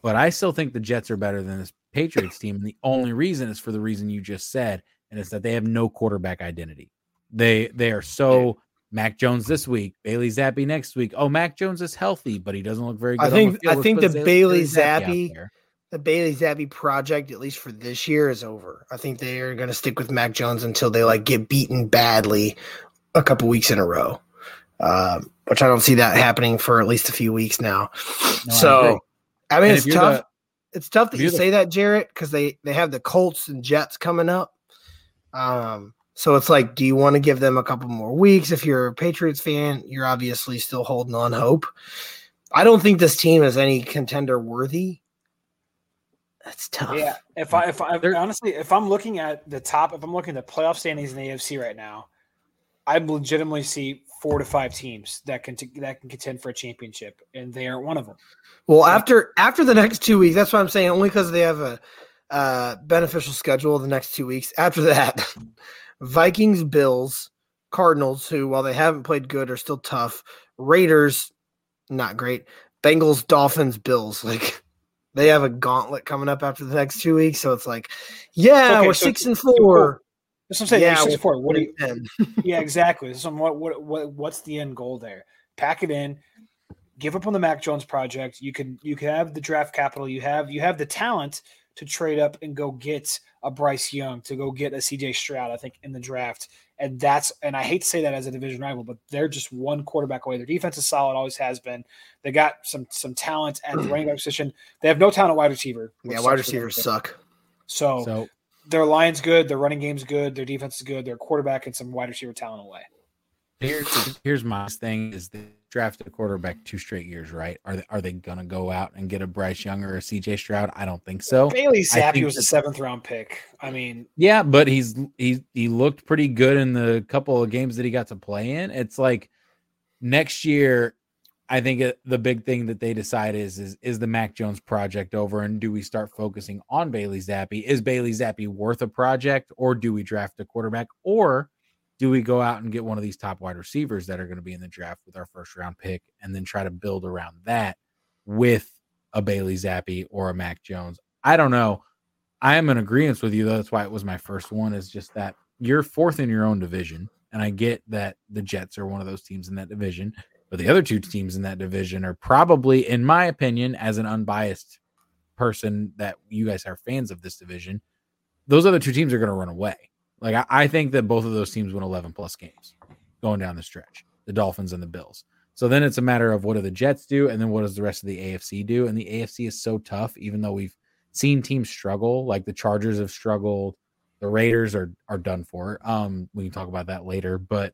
but I still think the Jets are better than this Patriots team. And the only reason is for the reason you just said, and it's that they have no quarterback identity. They they are so Mac Jones this week, Bailey Zappe next week. Oh, Mac Jones is healthy, but he doesn't look very good. I think- I Let's think the Bailey- Bailey Zappe- The Bailey Zappe project, at least for this year, is over. I think they are going to stick with Mac Jones until they like get beaten badly a couple weeks in a row, um, which I don't see that happening for at least a few weeks now. No, so, I, mean, And it's tough. the- it's tough that you you're the- say that, Jarrett, because they they have the Colts and Jets coming up. Um, so it's like, do you want to give them a couple more weeks? If you're a Patriots fan, you're obviously still holding on hope. I don't think this team is any contender worthy. That's tough. Yeah, if I if I They're- honestly if I'm looking at the top, if I'm looking at the playoff standings in the AFC right now, I legitimately see four to five teams that can that can contend for a championship, and they aren't one of them. Well, after after the next two weeks, that's what I'm saying. Only because they have a uh, beneficial schedule the next two weeks. After that, Vikings, Bills, Cardinals, who while they haven't played good are still tough. Raiders, not great. Bengals, Dolphins, Bills. Like they have a gauntlet coming up after the next two weeks. So it's like, yeah, Okay, we're so six and four. That's what I'm saying. Yeah, Yeah, six we'll- and four. What do you, yeah, exactly. So what, what what what's the end goal there? Pack it in, give up on the Mac Jones project. You can you can have the draft capital. You have you have the talent to trade up and go get a Bryce Young, to go get a CJ Stroud. I think in the draft, and that's and I hate to say that as a division rival, but they're just one quarterback away. Their defense is solid, always has been. They got some some talent at the running back position. They have no talent at wide receiver. yeah, wide receivers suck. So, So their line's good, their running game's good, their defense is good, their quarterback and some wide receiver talent away. here's here's my thing: is they drafted a quarterback two straight years, right? Are they are they gonna go out and get a Bryce Young or a CJ Stroud? I don't think so. Bailey Zappe was a seventh round pick. I mean, Yeah, but he's he he looked pretty good in the couple of games that he got to play in. It's like next year, I think the big thing that they decide is is is the Mac Jones project over, and do we start focusing on Bailey Zappe? Is Bailey Zappe worth a project, or do we draft a quarterback, or do we go out and get one of these top wide receivers that are going to be in the draft with our first round pick, and then try to build around that with a Bailey Zappe or a Mac Jones? I don't know. I am in agreement with you. though. That's why it was my first one. Is just that you're fourth in your own division, and I get that the Jets are one of those teams in that division, but the other two teams in that division are probably, in my opinion, as an unbiased person, that you guys are fans of this division. Those other two teams are going to run away. Like I, I think that both of those teams win 11 plus games going down the stretch. The Dolphins and the Bills. So then it's a matter of what do the Jets do, and then what does the rest of the AFC do? And the AFC is so tough, even though we've seen teams struggle, like the Chargers have struggled, the Raiders are are done for. Um, we can talk about that later, but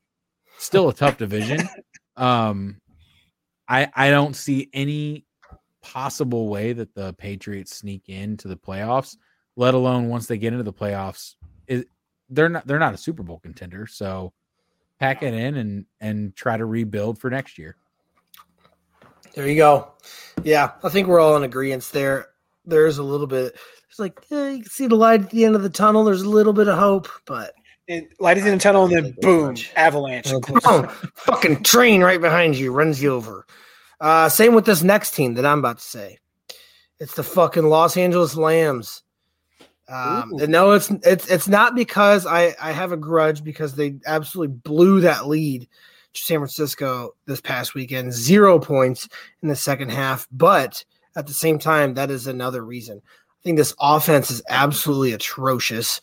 still a tough division. Um, I I don't see any possible way that the Patriots sneak into the playoffs, let alone once they get into the playoffs. It, they're not they're not a Super Bowl contender, so pack it in and and try to rebuild for next year. There you go. Yeah, I think we're all in agreement there. There's a little bit. It's like yeah, you can see the light at the end of the tunnel. There's a little bit of hope, but it, light is in the tunnel, and then boom, much. avalanche. boom, fucking train right behind you runs you over. Uh, same with this next team that I'm about to say. It's the fucking Los Angeles Lambs. Um, and no, it's it's it's not because I I have a grudge because they absolutely blew that lead to San Francisco this past weekend, zero points in the second half. But at the same time, that is another reason. I think this offense is absolutely atrocious.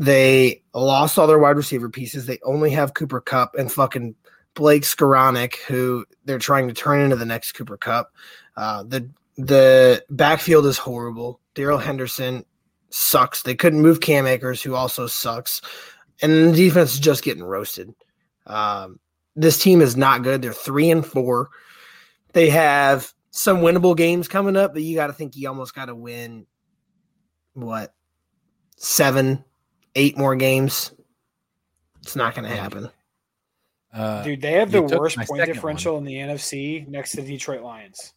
They lost all their wide receiver pieces. They only have Cooper Kupp and fucking Blake Skowronek, who they're trying to turn into the next Cooper Kupp. Uh, the the backfield is horrible. Darrell Henderson sucks. They couldn't move Cam Akers, who also sucks, and the defense is just getting roasted. Um, this team is not good. They're three and four. They have some winnable games coming up, but you got to think you almost got to win what seven, eight more games. It's not going to happen. Uh, Dude, they have the worst point point second differential in the NFC next to the Detroit Lions.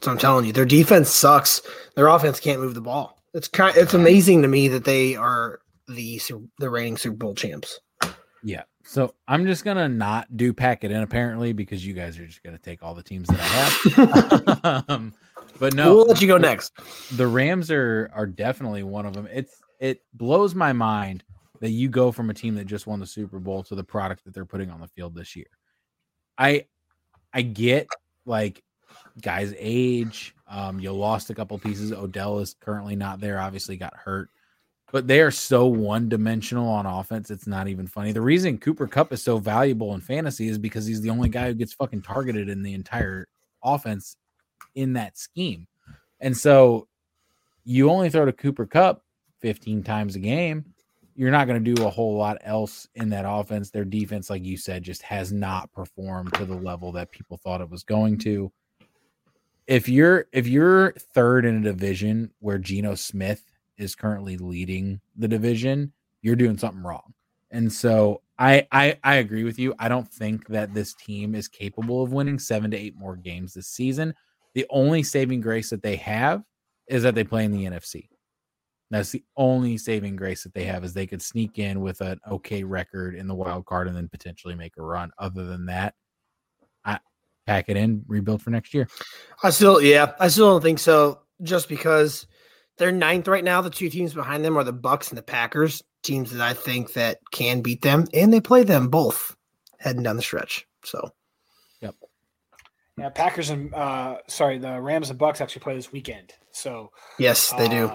So I'm telling you, their defense sucks. Their offense can't move the ball. It's kind. It's amazing to me that they are the Su- the reigning Super Bowl champs. Yeah. So I'm just gonna not do pack it in apparently because you guys are just gonna take all the teams that I have. um, but no, we'll let you go next. The Rams are are definitely one of them. It's it blows my mind that you go from a team that just won the Super Bowl to the product that they're putting on the field this year. I I get like guys age. Um, you lost a couple pieces. Odell is currently not there. Obviously got hurt but they are so one dimensional on offense. It's not even funny. The reason Cooper Kupp is so valuable in fantasy is because he's the only guy who gets fucking targeted in the entire offense in that scheme. And so you only throw to Cooper Kupp 15 times a game. You're not going to do a whole lot else in that offense. Their defense, like you said, just has not performed to the level that people thought it was going to. If you're if you're third in a division where Geno Smith is currently leading the division, you're doing something wrong. And so I, I I agree with you. I don't think that this team is capable of winning seven to eight more games this season. The only saving grace that they have is that they play in the NFC. That's the only saving grace that they have is they could sneak in with an okay record in the wild card and then potentially make a run. Other than that, I pack it in, rebuild for next year. I still, yeah, I still don't think so. Just because they're ninth right now. The two teams behind them are the Bucks and the Packers, teams that I think that can beat them, and they play them both heading down the stretch. So, yep. Yeah, Packers and uh, sorry, the Rams and Bucks actually play this weekend. So yes, they do.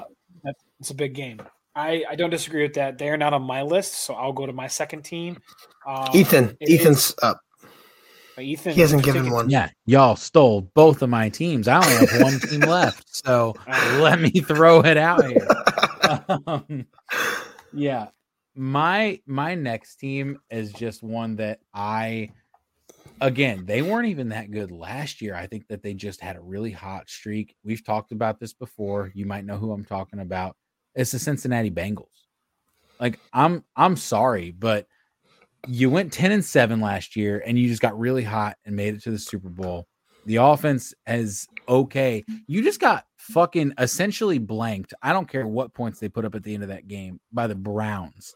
Uh, it's a big game. I, I don't disagree with that. They are not on my list, so I'll go to my second team. Um, Ethan, Ethan's is, up. Ethan, he hasn't given one. Yeah, y'all stole both of my teams. I only have one team left, so let me throw it out here. Um, yeah, my my next team is just one that I again they weren't even that good last year. I think that they just had a really hot streak. We've talked about this before. You might know who I'm talking about. It's the Cincinnati Bengals. Like I'm I'm sorry, but you went 10 and 7 last year and you just got really hot and made it to the Super Bowl. The offense is okay. You just got fucking essentially blanked. I don't care what points they put up at the end of that game by the Browns.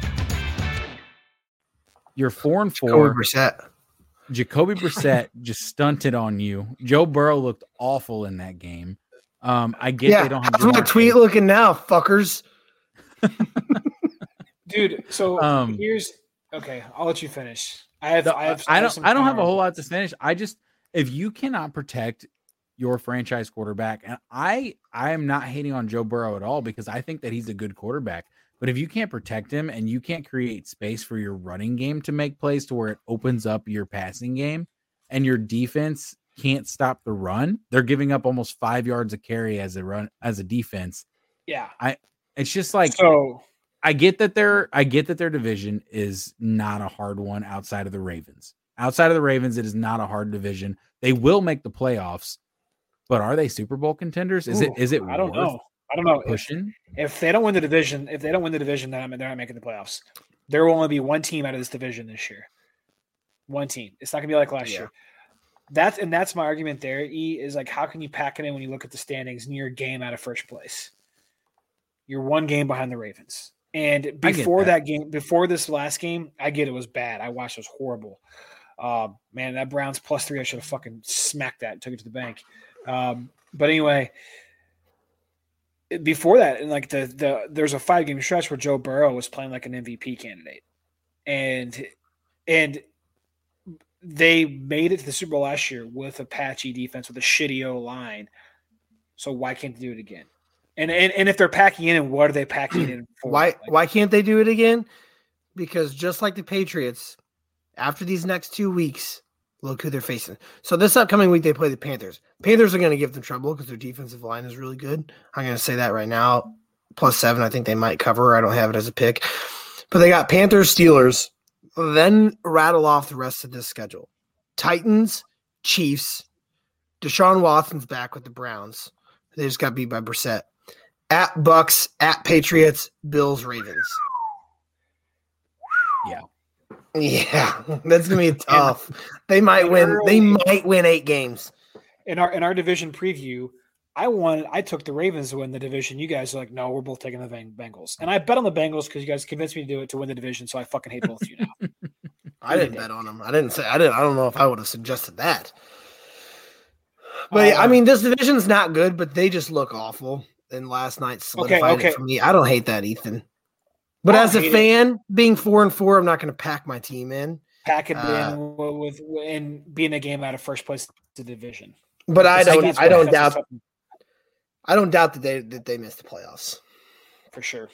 You're four and four. Jacoby Brissett. Jacoby Brissett just stunted on you. Joe Burrow looked awful in that game. Um, I get yeah, they don't have. How's my tweet looking now, fuckers? Dude, so um, here's okay. I'll let you finish. I have. The, I have. I don't. I don't have a whole lot to finish. I just if you cannot protect your franchise quarterback, and I I am not hating on Joe Burrow at all because I think that he's a good quarterback. But if you can't protect him and you can't create space for your running game to make plays to where it opens up your passing game, and your defense can't stop the run, they're giving up almost five yards of carry as a run as a defense. Yeah, I. It's just like so. I get that their I get that their division is not a hard one outside of the Ravens. Outside of the Ravens, it is not a hard division. They will make the playoffs, but are they Super Bowl contenders? Is Ooh, it is it I don't worth know. I don't know. If, if they don't win the division, if they don't win the division, then I'm, they're not making the playoffs. There will only be one team out of this division this year. One team. It's not gonna be like last Yeah. year. That's and that's my argument there. E is like, how can you pack it in when you look at the standings and you're a game out of first place? You're one game behind the Ravens. And before that. that. game, before this last game, I get it was bad. I watched it was horrible. Um, man, that Browns plus three, I should have fucking smacked that and took it to the bank. Um, but anyway, before that, and like the the there's a five game stretch where Joe Burrow was playing like an MVP candidate, and and they made it to the Super Bowl last year with a patchy defense with a shitty O line. So why can't they do it again? And and, and if they're packing in, and what are they packing in for? Why Like, why can't they do it again? Because just like the Patriots, after these next two weeks, look who they're facing. So this upcoming week they play the Panthers. Panthers are going to give them trouble because their defensive line is really good. I'm going to say that right now. Plus seven, I think they might cover. I don't have it as a pick, but they got Panthers, Steelers. Then rattle off the rest of this schedule: Titans, Chiefs. Deshaun Watson's back with the Browns. They just got beat by Brissett. At Bucks, at Patriots, Bills, Ravens. Yeah. Yeah, that's gonna be tough. They might win. They might win eight games. in our in our division preview, I won. I took the Ravens to win the division. You guys are like, no, we're both taking the Beng- Bengals, and I bet on the Bengals because you guys convinced me to do it to win the division. So I fucking hate both of you now. I didn't bet on them. I didn't say. I didn't. I don't know if I would have suggested that. But oh, yeah, I mean, this division's not good, but they just look awful. And last night solidified okay. it for me. I don't hate that, Ethan. But as a hate it. fan, being four and four, I'm not going to pack my team in. Pack it Uh, in with, with and being a game out of first place to division. But I don't. I don't doubt. I don't doubt that they that they missed the playoffs. for sure.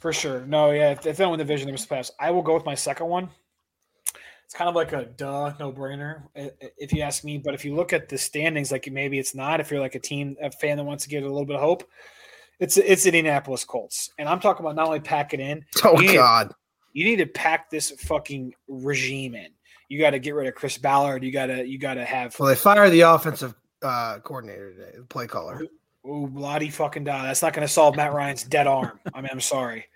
For sure. No, yeah. If, if they don't win the division, they miss the playoffs. I will go with my second one. It's kind of like a duh, no brainer, if you ask me. But if you look at the standings, like maybe it's not. If you're like a team, a fan that wants to get a little bit of hope, it's it's Indianapolis Colts, and I'm talking about not only pack it in. Oh you need- God! you need to pack this fucking regime in. You got to get rid of Chris Ballard. You got to you got to have Well, they fired the offensive uh, coordinator today, the play caller. oh bloody fucking die. That's not going to solve Matt Ryan's dead arm. I mean, I'm sorry.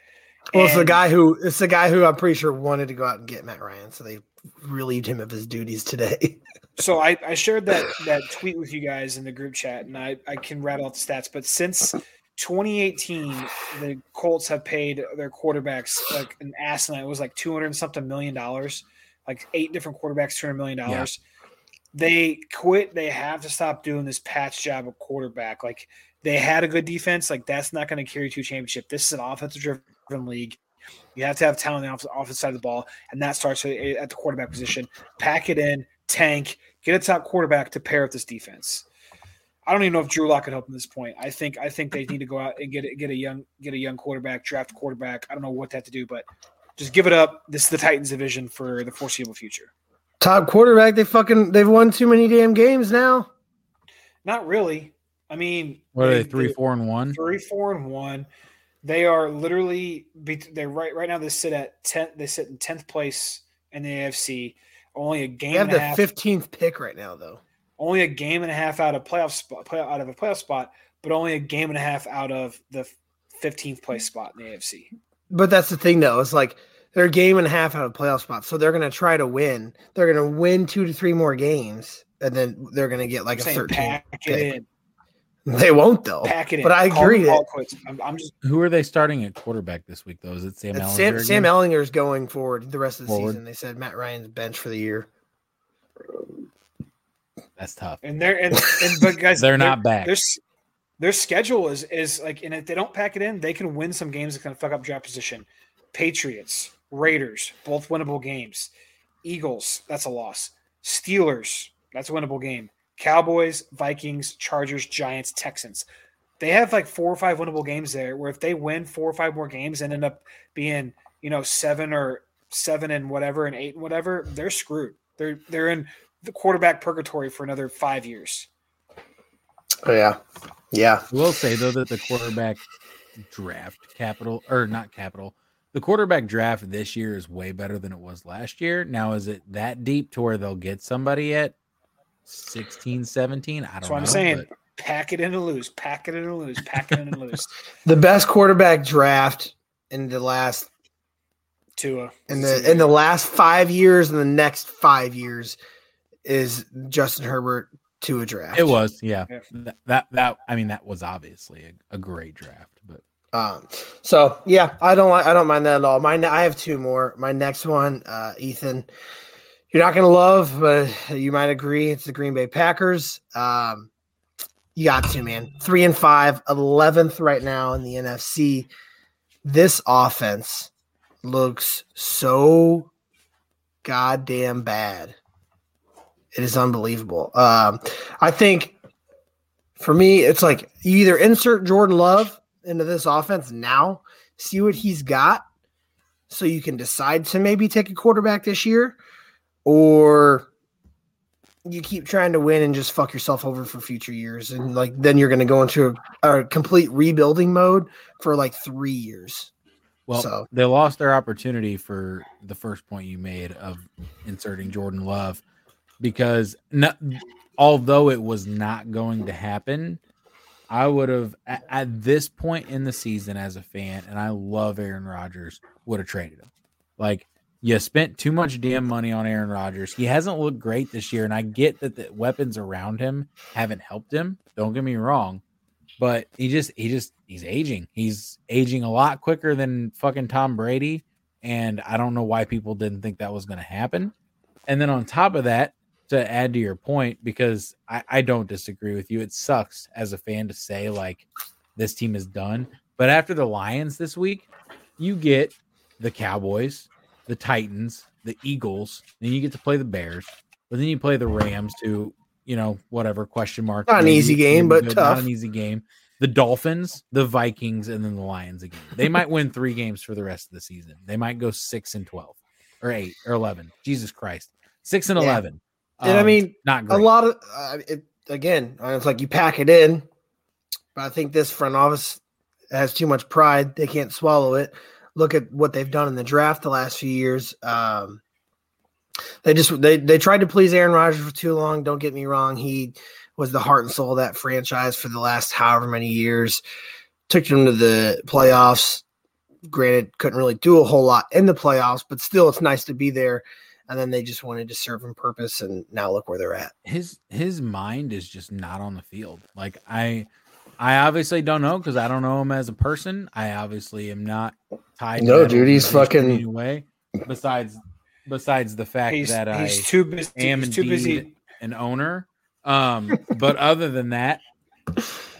Well, it's the guy who it's the guy who I'm pretty sure wanted to go out and get Matt Ryan, so they relieved him of his duties today. so I, I shared that that tweet with you guys in the group chat, and I, I can rattle off the stats. But since 2018, the Colts have paid their quarterbacks like an asinine. It was like 200 and something million dollars, like eight different quarterbacks, 200 million dollars. They quit. They have to stop doing this patch job of quarterback. Like they had a good defense. Like that's not going to carry to a championship. This is an offensive driven league. You have to have talent on the off- offensive side of the ball, and that starts at at the quarterback position. Pack it in, tank, get a top quarterback to pair with this defense. I don't even know if Drew Lock could help at this point. I think I think they need to go out and get a- get a young get a young quarterback, draft a quarterback. I don't know what they have to do, but just give it up. This is the Titans division for the foreseeable future. Top quarterback, they fucking they've won too many damn games now. Not really. I mean, What are they? they- Three, they- four, and one. three, four, and one. They are literally bet- they're right right now. They sit at ten. They sit in tenth place in the AFC. Only a game They have and the fifteenth pick right now, though. Only a game and a half out of playoff spot, play, out of a playoff spot, but only a game and a half out of the fifteenth place spot in the AFC. But that's the thing, though. It's like they're a game and a half out of playoff spots, so they're going to try to win. They're going to win two to three more games, and then they're going to get like I'm a saying thirteen. pack it in, They won't though. pack it in. But I agree call that. I'm, I'm just Who are they starting at quarterback this week? Though is it Sam it's Ehlinger? Sam, again? Sam Ehlinger's going forward the rest of the Forward. season. They said Matt Ryan's bench for the year. That's tough. and they're and, and but guys, They're not back. Their, their schedule is is like, and if they don't pack it in, they can win some games that can fuck up draft position. Patriots, Raiders, both winnable games. Eagles, that's a loss. Steelers, that's a winnable game. Cowboys, Vikings, Chargers, Giants, Texans. They have like four or five winnable games there where if they win four or five more games and end up being, you know, seven or seven and whatever and eight and whatever, they're screwed. They're they're in the quarterback purgatory for another five years. Oh yeah, yeah. I will say though that the quarterback draft capital or not capital. The quarterback draft this year is way better than it was last year. Now, is it that deep to where they'll get somebody at 16, 17? I don't That's know. what I'm saying. but- Pack it in and lose. Pack it in and lose. Pack it in and lose. The best quarterback draft in the last Tua. in the in the last five years and the next five years is Justin Herbert to a draft. It was, yeah. Yeah. That, that that I mean that was obviously a, a great draft, but Um, so yeah, I don't like I don't mind that at all. My I have two more. My next one, uh, Ethan, you're not gonna love, but you might agree. It's the Green Bay Packers. Um, you got to man, three and five, 11th right now in the NFC. This offense looks so goddamn bad. It is unbelievable. Um, I think for me, it's like you either insert Jordan Love into this offense now, see what he's got, so you can decide to maybe take a quarterback this year, or you keep trying to win and just fuck yourself over for future years, and like then you're going to go into a, a complete rebuilding mode for like three years. well, So- they lost their opportunity for the first point you made of inserting Jordan Love because although it was not going to happen, I would have at, at this point in the season as a fan, and I love Aaron Rodgers, would have traded him. Like you spent too much damn money on Aaron Rodgers. He hasn't looked great this year, and I get that the weapons around him haven't helped him. Don't get me wrong, but he just he just he's aging. He's aging a lot quicker than fucking Tom Brady, and I don't know why people didn't think that was going to happen. And then on top of that, to add to your point, because I, I don't disagree with you, it sucks as a fan to say like this team is done. But after the Lions this week, you get the Cowboys, the Titans, the Eagles, then you get to play the Bears, but then you play the Rams, who you know whatever question mark. Not an easy game, but good, Not an easy game. The Dolphins, the Vikings, and then the Lions again. They might win three games for the rest of the season. They might go six and twelve, or eight, or eleven. Jesus Christ, six and Yeah. eleven. And I Um, mean, not a lot of uh, it again. It's like you pack it in, but I think this front office has too much pride. They can't swallow it. Look at what they've done in the draft the last few years. Um, they just they they tried to please Aaron Rodgers for too long. Don't get me wrong; he was the heart and soul of that franchise for the last however many years. Took them to the playoffs. Granted, couldn't really do a whole lot in the playoffs, but still, it's nice to be there. And then they just wanted to serve him purpose, and now look where they're at. his his mind is just not on the field. Like I I obviously don't know because I don't know him as a person. I obviously am not tied. to No, that dude, he's in fucking- any way. Besides, besides the fact He's, that I too busy am He's too busy. an owner. Um, but other than that,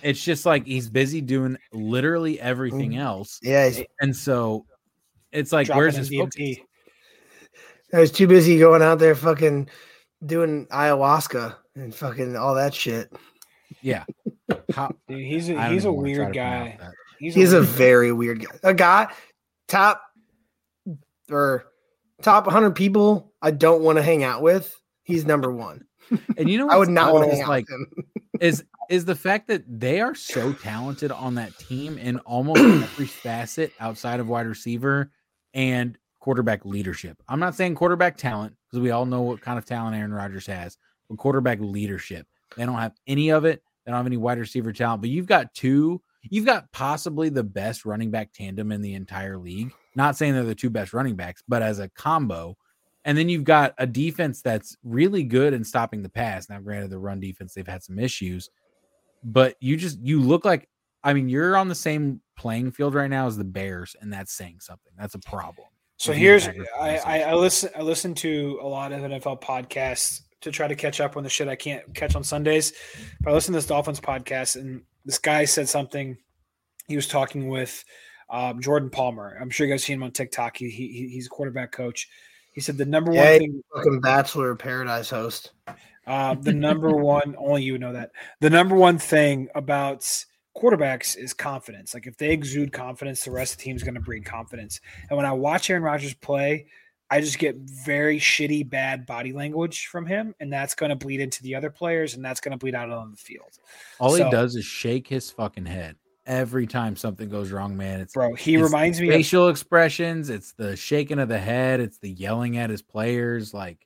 it's just like he's busy doing literally everything else. Yeah, And so it's like, dropping where's his focus? DMT. I was too busy going out there fucking doing ayahuasca and fucking all that shit. Yeah. How, Dude, he's a, I don't he's a even wanna try weird guy. He's, He's a weird- very weird guy. A guy top or top 100 people I don't want to hang out with. He's number one. And you know, I would not want to hang is, out like with him. is is the fact that they are so talented on that team in almost every facet outside of wide receiver and quarterback leadership. I'm not saying quarterback talent because we all know what kind of talent Aaron Rodgers has, but quarterback leadership. They don't have any of it. They don't have any wide receiver talent, but you've got two. You've got possibly the best running back tandem in the entire league. Not saying they're the two best running backs, but as a combo, and then you've got a defense that's really good in stopping the pass. Now, granted, the run defense, they've had some issues, but you just you look like I mean, you're on the same playing field right now as the Bears, and that's saying something. That's a problem. So here's I, I. I listen I listen to a lot of NFL podcasts to try to catch up on the shit I can't catch on Sundays. But I listen to this Dolphins podcast and this guy said something. He was talking with um, Jordan Palmer. I'm sure you guys seen him on TikTok. He, he he's a quarterback coach. He said the number one thing fucking Bachelor of Paradise host. uh, the number one, only you would know that. The number one thing about quarterbacks is confidence. Like if they exude confidence, the rest of the team's going to breed confidence. And when I watch Aaron Rodgers play, I just get very shitty, bad body language from him, and that's going to bleed into the other players, and that's going to bleed out on the field. All So- he does is shake his fucking head. every time something goes wrong, man. It's Bro, he it's reminds me of- facial expressions, it's the shaking of the head, it's the yelling at his players. Like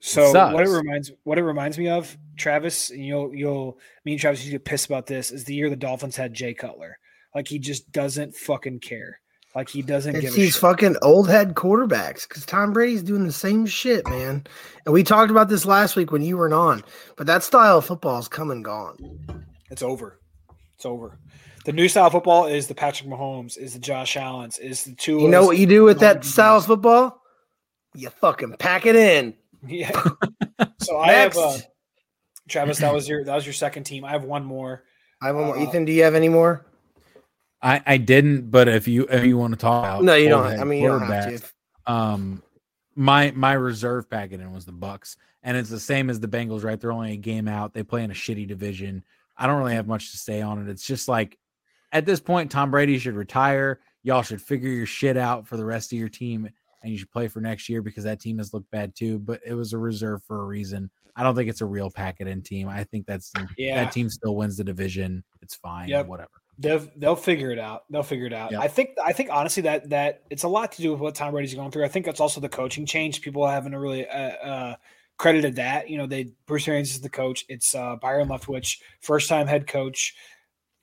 So what it reminds what it reminds me of, Travis, you'll you'll me and Travis used to get pissed about this is the year the Dolphins had Jay Cutler. Like he just doesn't fucking care. Like he doesn't It's give a these shit. fucking old head quarterbacks because Tom Brady's doing the same shit, man. And we talked about this last week when you weren't on, but that style of football is come and gone. It's over. It's over. The new style of football is the Patrick Mahomes, is the Josh Allen's, is the two. You know what you do with that style of football? You fucking pack it in. Yeah. so I have uh, Travis. That was your that was your second team. I have one more. I have one more. Uh, Ethan, do you have any more? I, I didn't, but if you if you want to talk about No, you don't. I mean, you don't have quarterbacks, Um, my my reserve packet in was the Bucks, and it's the same as the Bengals. Right, they're only a game out. They play in a shitty division. I don't really have much to say on it. It's just like at this point, Tom Brady should retire. Y'all should figure your shit out for the rest of your team, and you should play for next year because that team has looked bad too. But it was a reserve for a reason. I don't think it's a real packet in team. I think that's Yeah. that team still wins the division. It's fine. Yep. Whatever. They'll they'll figure it out. They'll figure it out. Yep. I think I think honestly that that it's a lot to do with what Tom Brady's going through. I think that's also the coaching change. People haven't really uh, uh, credited that. You know, they Bruce Arians is the coach. It's uh, Byron Leftwich, first time head coach.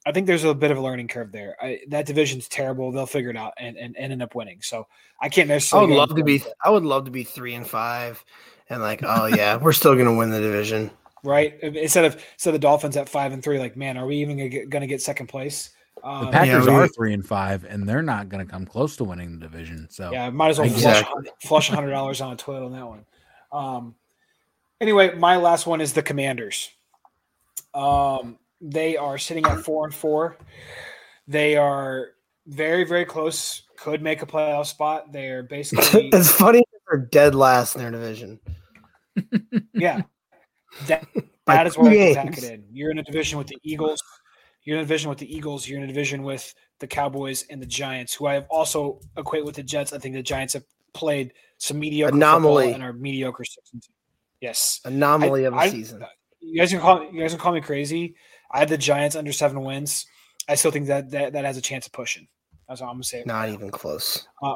I think there's a bit of a learning curve there. I, that division's terrible. They'll figure it out and, and, and end up winning. So I can't I necessarily. would love to be. into- I would love to be three and five, and like, oh yeah, we're still gonna win the division. right instead of so the Dolphins at five and three. Like, man, are we even gonna get, gonna get second place? The Um, Packers we- are three and five, and they're not going to come close to winning the division. So Yeah, might as well Exactly. flush, flush hundred dollars on a toilet on that one. Um, anyway, my last one is the Commanders. Um, they are sitting at four and four. They are very, very close. Could make a playoff spot. They're basically it's funny they're dead last in their division. yeah. That, that is where I pack it in. You're in a division with the Eagles. You're in a division with the Eagles. You're in a division with the Cowboys and the Giants, who I have also equate with the Jets. I think the Giants have played some mediocre Anomaly. and are mediocre six and two. Yes, Anomaly I- of a I- season. You guys can call you guys can call me crazy. I had the Giants under seven wins. I still think that that, that has a chance of pushing. That's all I'm gonna say. Not even close. Uh,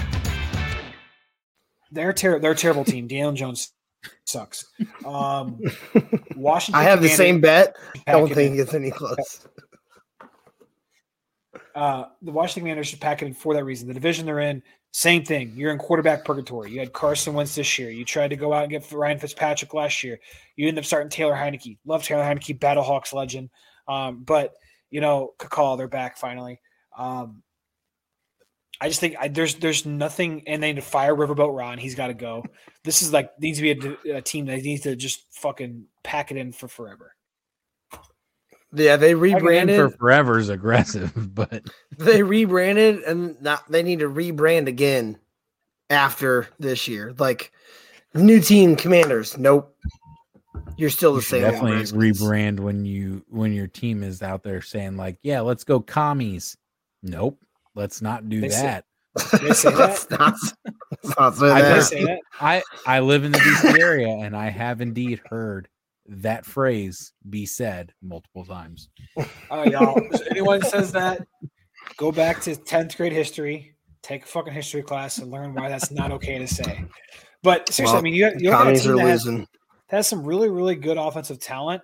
They're ter- they're a terrible team. Daniel Jones sucks. Um, Washington. I have the same bet. I don't think it's any close. Uh, the Washington Commanders should pack it in for that reason. The division they're in, same thing. You're in quarterback purgatory. You had Carson Wentz this year. You tried to go out and get Ryan Fitzpatrick last year. You end up starting Taylor Heinicke. Love Taylor Heinicke, Battlehawks legend. Um, but you know, Kakal, they're back finally. Um, I just think I, there's there's nothing, and they need to fire Riverboat Ron. He's got to go. This is like needs to be a, a team that needs to just fucking pack it in for forever. Yeah, they Pack it in rebranded. for forever is aggressive, but they rebranded and not they need to rebrand again after this year. Like new team commanders. Nope. You're still the you same. definitely Redskins. rebrand when you when your team is out there saying like, "Yeah, let's go commies." Nope, let's not do They say- that. They say that. Let's not, not say I that. say that. I I live in the DC area and I have indeed heard that phrase be said multiple times. All right, y'all. If anyone says that, go back to 10th grade history, take a fucking history class, and learn why that's not okay to say. But seriously, I mean, you, you look at a team that has, that has some really, really good offensive talent.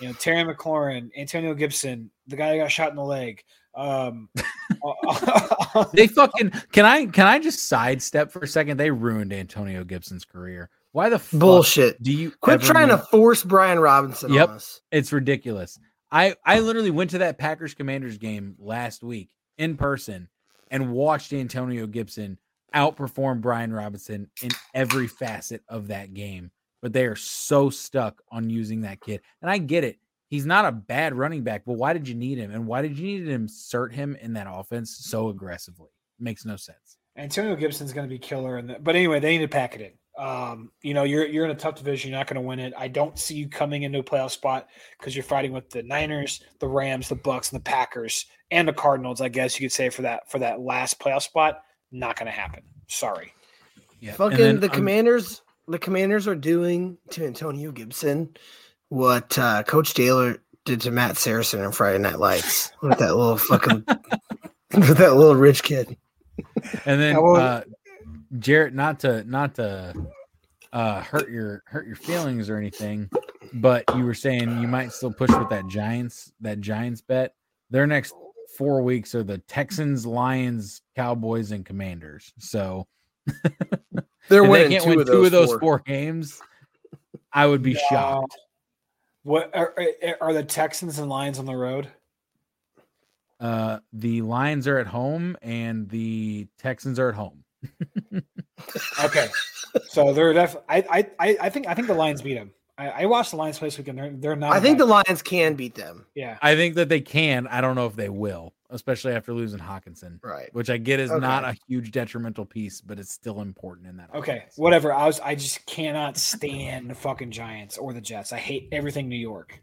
You know, Terry McLaurin, Antonio Gibson, the guy that got shot in the leg, Um, they fucking can I can I just sidestep for a second? They ruined Antonio Gibson's career. Why the fuck Bullshit. Do you Quit ever trying to force Brian Robinson Yep, on us. it's ridiculous. I I literally went to that Packers Commanders game last week in person and watched Antonio Gibson outperform Brian Robinson in every facet of that game. But they are so stuck on using that kid, and I get it. He's not a bad running back, but why did you need him? And why did you need to insert him in that offense so aggressively? Makes no sense. Antonio Gibson's going to be killer. In the, but anyway, they need to pack it in. Um, you know, you're you're in a tough division. You're not going to win it. I don't see you coming into a playoff spot because you're fighting with the Niners, the Rams, the Bucs, and the Packers, and the Cardinals. I guess you could say for that for that last playoff spot. Not going to happen. Sorry. Yeah. Fucking the commanders, the commanders are doing to Antonio Gibson what uh, Coach Taylor did to Matt Saracen in Friday Night Lights with that little fucking with that little rich kid. And then I won't- uh Jarrett, not to not to uh hurt your hurt your feelings or anything, but you were saying you might still push with that Giants, that Giants bet. Their next four weeks are the Texans, Lions, Cowboys, and Commanders. So They're winning they can't two win of two those of those four. four games. I would be shocked. What are, are- are the Texans and Lions on the road? Uh the Lions are at home and the Texans are at home. Okay, so they're definitely. I, I I think I think the Lions beat them. I, I watched the Lions play this weekend. They're they're not. I think the Lions can beat them. yeah. I think that they can. I don't know if they will, especially after losing Hockenson. Right. Which I get is Okay. not a huge detrimental piece, but it's still important in that. Okay, whatever. I was I just cannot stand the fucking Giants or the Jets. I hate everything New York.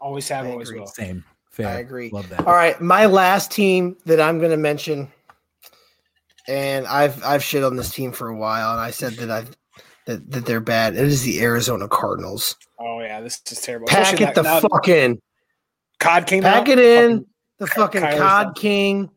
Always have, I always agree. will. Same. Fair. I agree. Love that. All right, my last team that I'm going to mention, and I've I've shit on this team for a while, and I said that I that, that they're bad. It is the Arizona Cardinals. Oh yeah, this is terrible. Pack Especially it the now- now fuck in. COD came Pack out. it in. Fucking- The fucking Kyler's COD done. King.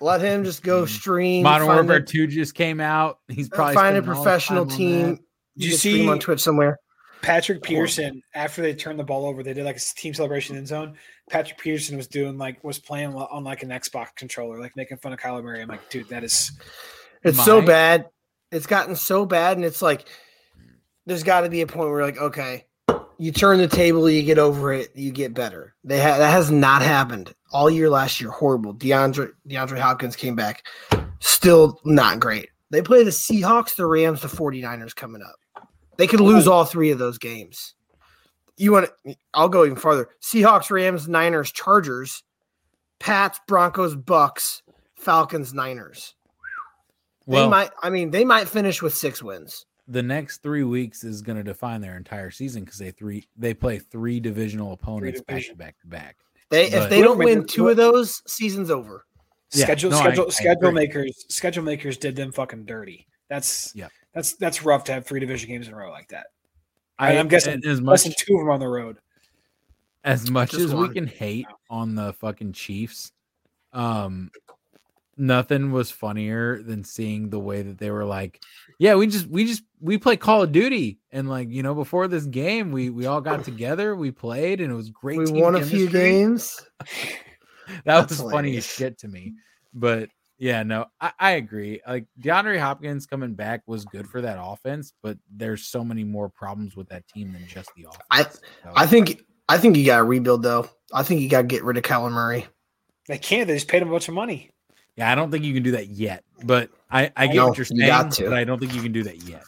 Let him just go mm. stream. Modern find Warfare a- 2 just came out. He's uh, probably find a spending all his professional team. that. Did You you can stream see- on Twitch somewhere. Patrick Peterson after they turned the ball over, they did like a team celebration in zone. Patrick Peterson was doing like was playing on like an Xbox controller, like making fun of Kyler Murray. I'm like, dude, that is It's so bad. It's gotten so bad, and it's like there's got to be a point where like, okay, you turn the table, you get over it, you get better. They ha- that has not happened all year last year. Horrible. DeAndre DeAndre Hopkins came back, still not great. They play the Seahawks, the Rams, the 49ers coming up. They could lose all three of those games. You want? to, I'll go even farther. Seahawks, Rams, Niners, Chargers, Pats, Broncos, Bucs, Falcons, Niners. They Well, might. I mean, they might finish with six wins. The next three weeks is going to define their entire season because they three they play three divisional opponents back to division. back to back. They But- if they don't win two of those, season's over. Yeah, schedule no, schedule I schedule agree. makers schedule makers did them fucking dirty. That's Yep. that's that's rough to have three division games in a row like that. I, I'm guessing and as less much than two of them on the road. as much Just as we can hate on the fucking Chiefs, um, nothing was funnier than seeing the way that they were like, yeah, we just we just we play Call of Duty, and like you know before this game, we we all got together, we played, and it was great. We team won a few games. that That's was funny as shit to me. But yeah, no, I, I agree. Like DeAndre Hopkins coming back was good for that offense, but there's so many more problems with that team than just the offense. I So, I think I think you got to rebuild though. I think you got to get rid of Kyler Murray. They can't. They just paid him a bunch of money. Yeah, I don't think you can do that yet. But I, I get know, what you're you saying, got to. but I don't think you can do that yet.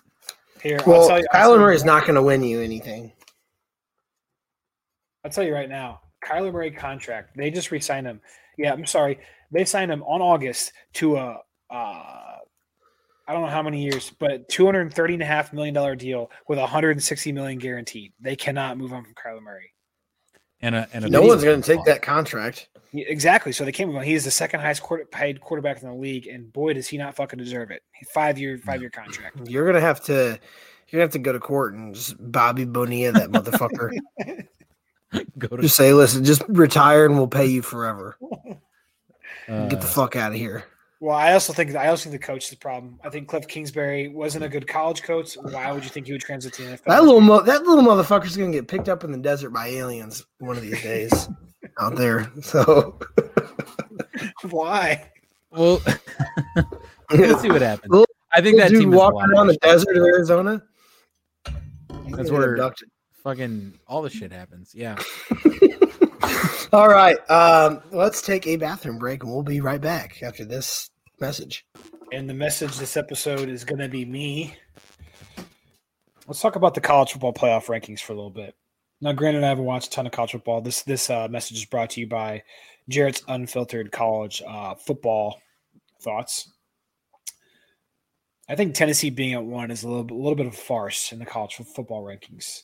Here, I'll Well, tell you, I'll Kyler Murray is not going to win you anything. I'll tell you right now, Kyler Murray contract. They just re-signed him. Yeah, I'm sorry. They signed him on August to a uh, I don't know how many years, but 230 and a half million dollar deal with 160 million guaranteed. They cannot move on from Kyler Murray. And a, and a No one's going to take that contract. Yeah, Exactly. So they can't move on. He is the second highest quarter, paid quarterback in the league, and boy, does he not fucking deserve it. Five year, five year contract. You're going to have to. You're going to have to go to court and just Bobby Bonilla that motherfucker. Go to just say, listen, just retire and we'll pay you forever. uh, Get the fuck out of here. Well, I also think I also think the coach is the problem. I think Cliff Kingsbury wasn't a good college coach. Why would you think he would transit to the NFL? That little mo- that little motherfucker's going to get picked up in the desert by aliens one of these days out there. So Why? Well, let's see what happens. I think that dude team is walking lot around the desert of Arizona. That's gonna get where abducted. fucking all the shit happens. Yeah. All right, um, let's take a bathroom break, and we'll be right back after this message. And the message this episode is going to be me. Let's talk about the college football playoff rankings for a little bit. Now, granted, I haven't watched a ton of college football. This this uh, message is brought to you by Jarrett's Unfiltered College uh, Football Thoughts. I think Tennessee being at one is a little, a little bit of a farce in the college football rankings.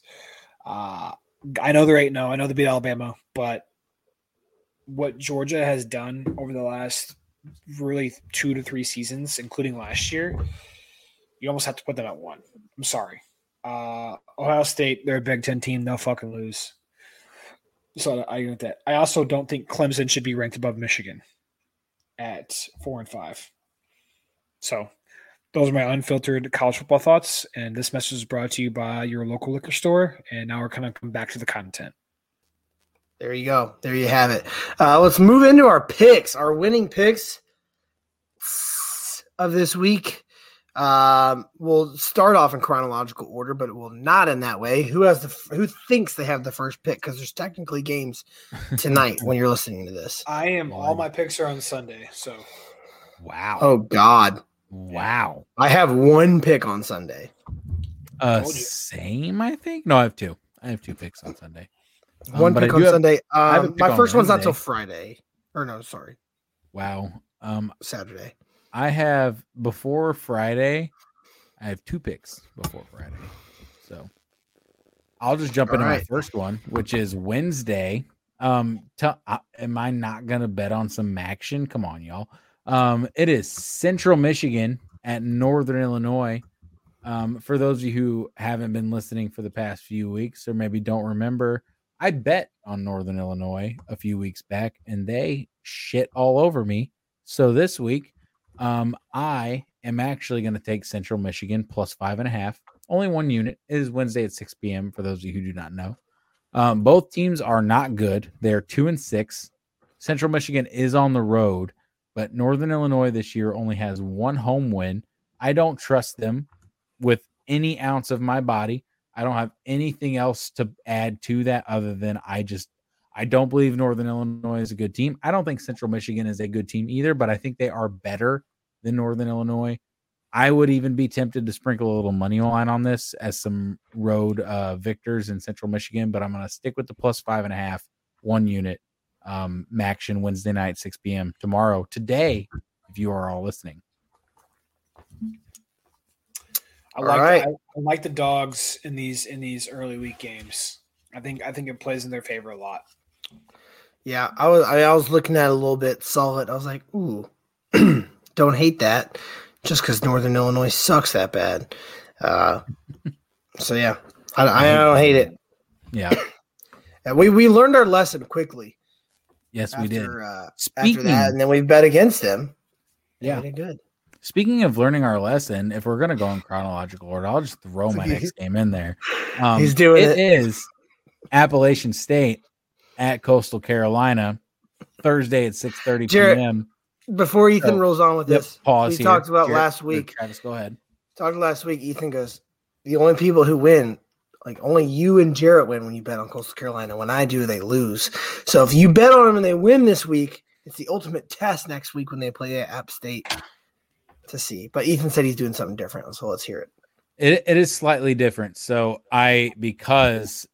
Uh, I know they're eight. No, I know they beat Alabama, but what Georgia has done over the last really two to three seasons, including last year, you almost have to put them at one. I'm sorry. Uh, Ohio State, they're a Big Ten team. They'll fucking lose. So I agree with that. I also don't think Clemson should be ranked above Michigan at four and five. So those are my unfiltered college football thoughts. And this message is brought to you by your local liquor store. And now we're kind of coming back to the content. There you go. There you have it. Uh, let's move into our picks, our winning picks of this week. Um, we'll start off in chronological order, but it will not in that way. Who has the who thinks they have the first pick? Because there's technically games tonight when you're listening to this. I am all my picks are on Sunday. So Wow. Oh God, Wow. I have one pick on Sunday. Uh, Told same, I think. No, I have two. I have two picks on Sunday. Um, One pick on have- Sunday. I have a Um, pick my on first one's not till Friday, or no, sorry, Wow. Um, Saturday. I have before Friday. I have two picks before Friday, so I'll just jump All into my first one, which is Wednesday. Um, tell, uh, am I not gonna bet on some action? Come on, y'all. Um, it is Central Michigan at Northern Illinois. Um, for those of you who haven't been listening for the past few weeks, or maybe don't remember, I bet on Northern Illinois a few weeks back, and they shit all over me. So this week, um, I am actually going to take Central Michigan plus five and a half. Only one unit. It is Wednesday at 6 p.m. for those of you who do not know. Um, both teams are not good. They're two and six. Central Michigan is on the road, but Northern Illinois this year only has one home win. I don't trust them with any ounce of my body. I don't have anything else to add to that other than I just I don't believe Northern Illinois is a good team. I don't think Central Michigan is a good team either, but I think they are better than Northern Illinois. I would even be tempted to sprinkle a little money line on this as some road uh, victors in Central Michigan, but I'm going to stick with the plus five and a half, one unit. Um, Maction Wednesday night, 6 p.m. tomorrow, today, if you are all listening. I All like right. I, I like the dogs in these in these early week games. I think I think it plays in their favor a lot. Yeah, I was I, was looking at it a little bit, solid. I was like, ooh, don't hate that, just because Northern Illinois sucks that bad. Uh, so yeah, I, I don't hate it. Yeah. And we we learned our lesson quickly. Yes, after, we did. Uh, after that, and then we bet against them. Yeah. good. Speaking of learning our lesson, if we're going to go in chronological order, I'll just throw my next game in there. Um, He's doing it. It is Appalachian State at Coastal Carolina Thursday at six thirty p.m. Before Ethan So, rolls on with this, pause we here. talked about Jarrett, last week. Travis, go ahead. Talked last week. Ethan goes, the only people who win, like only you and Jarrett win when you bet on Coastal Carolina. When I do, they lose. So if you bet on them and they win this week, it's the ultimate test next week when they play at App State to see. But Ethan said he's doing something different, so let's hear it. It, it is slightly different. So I because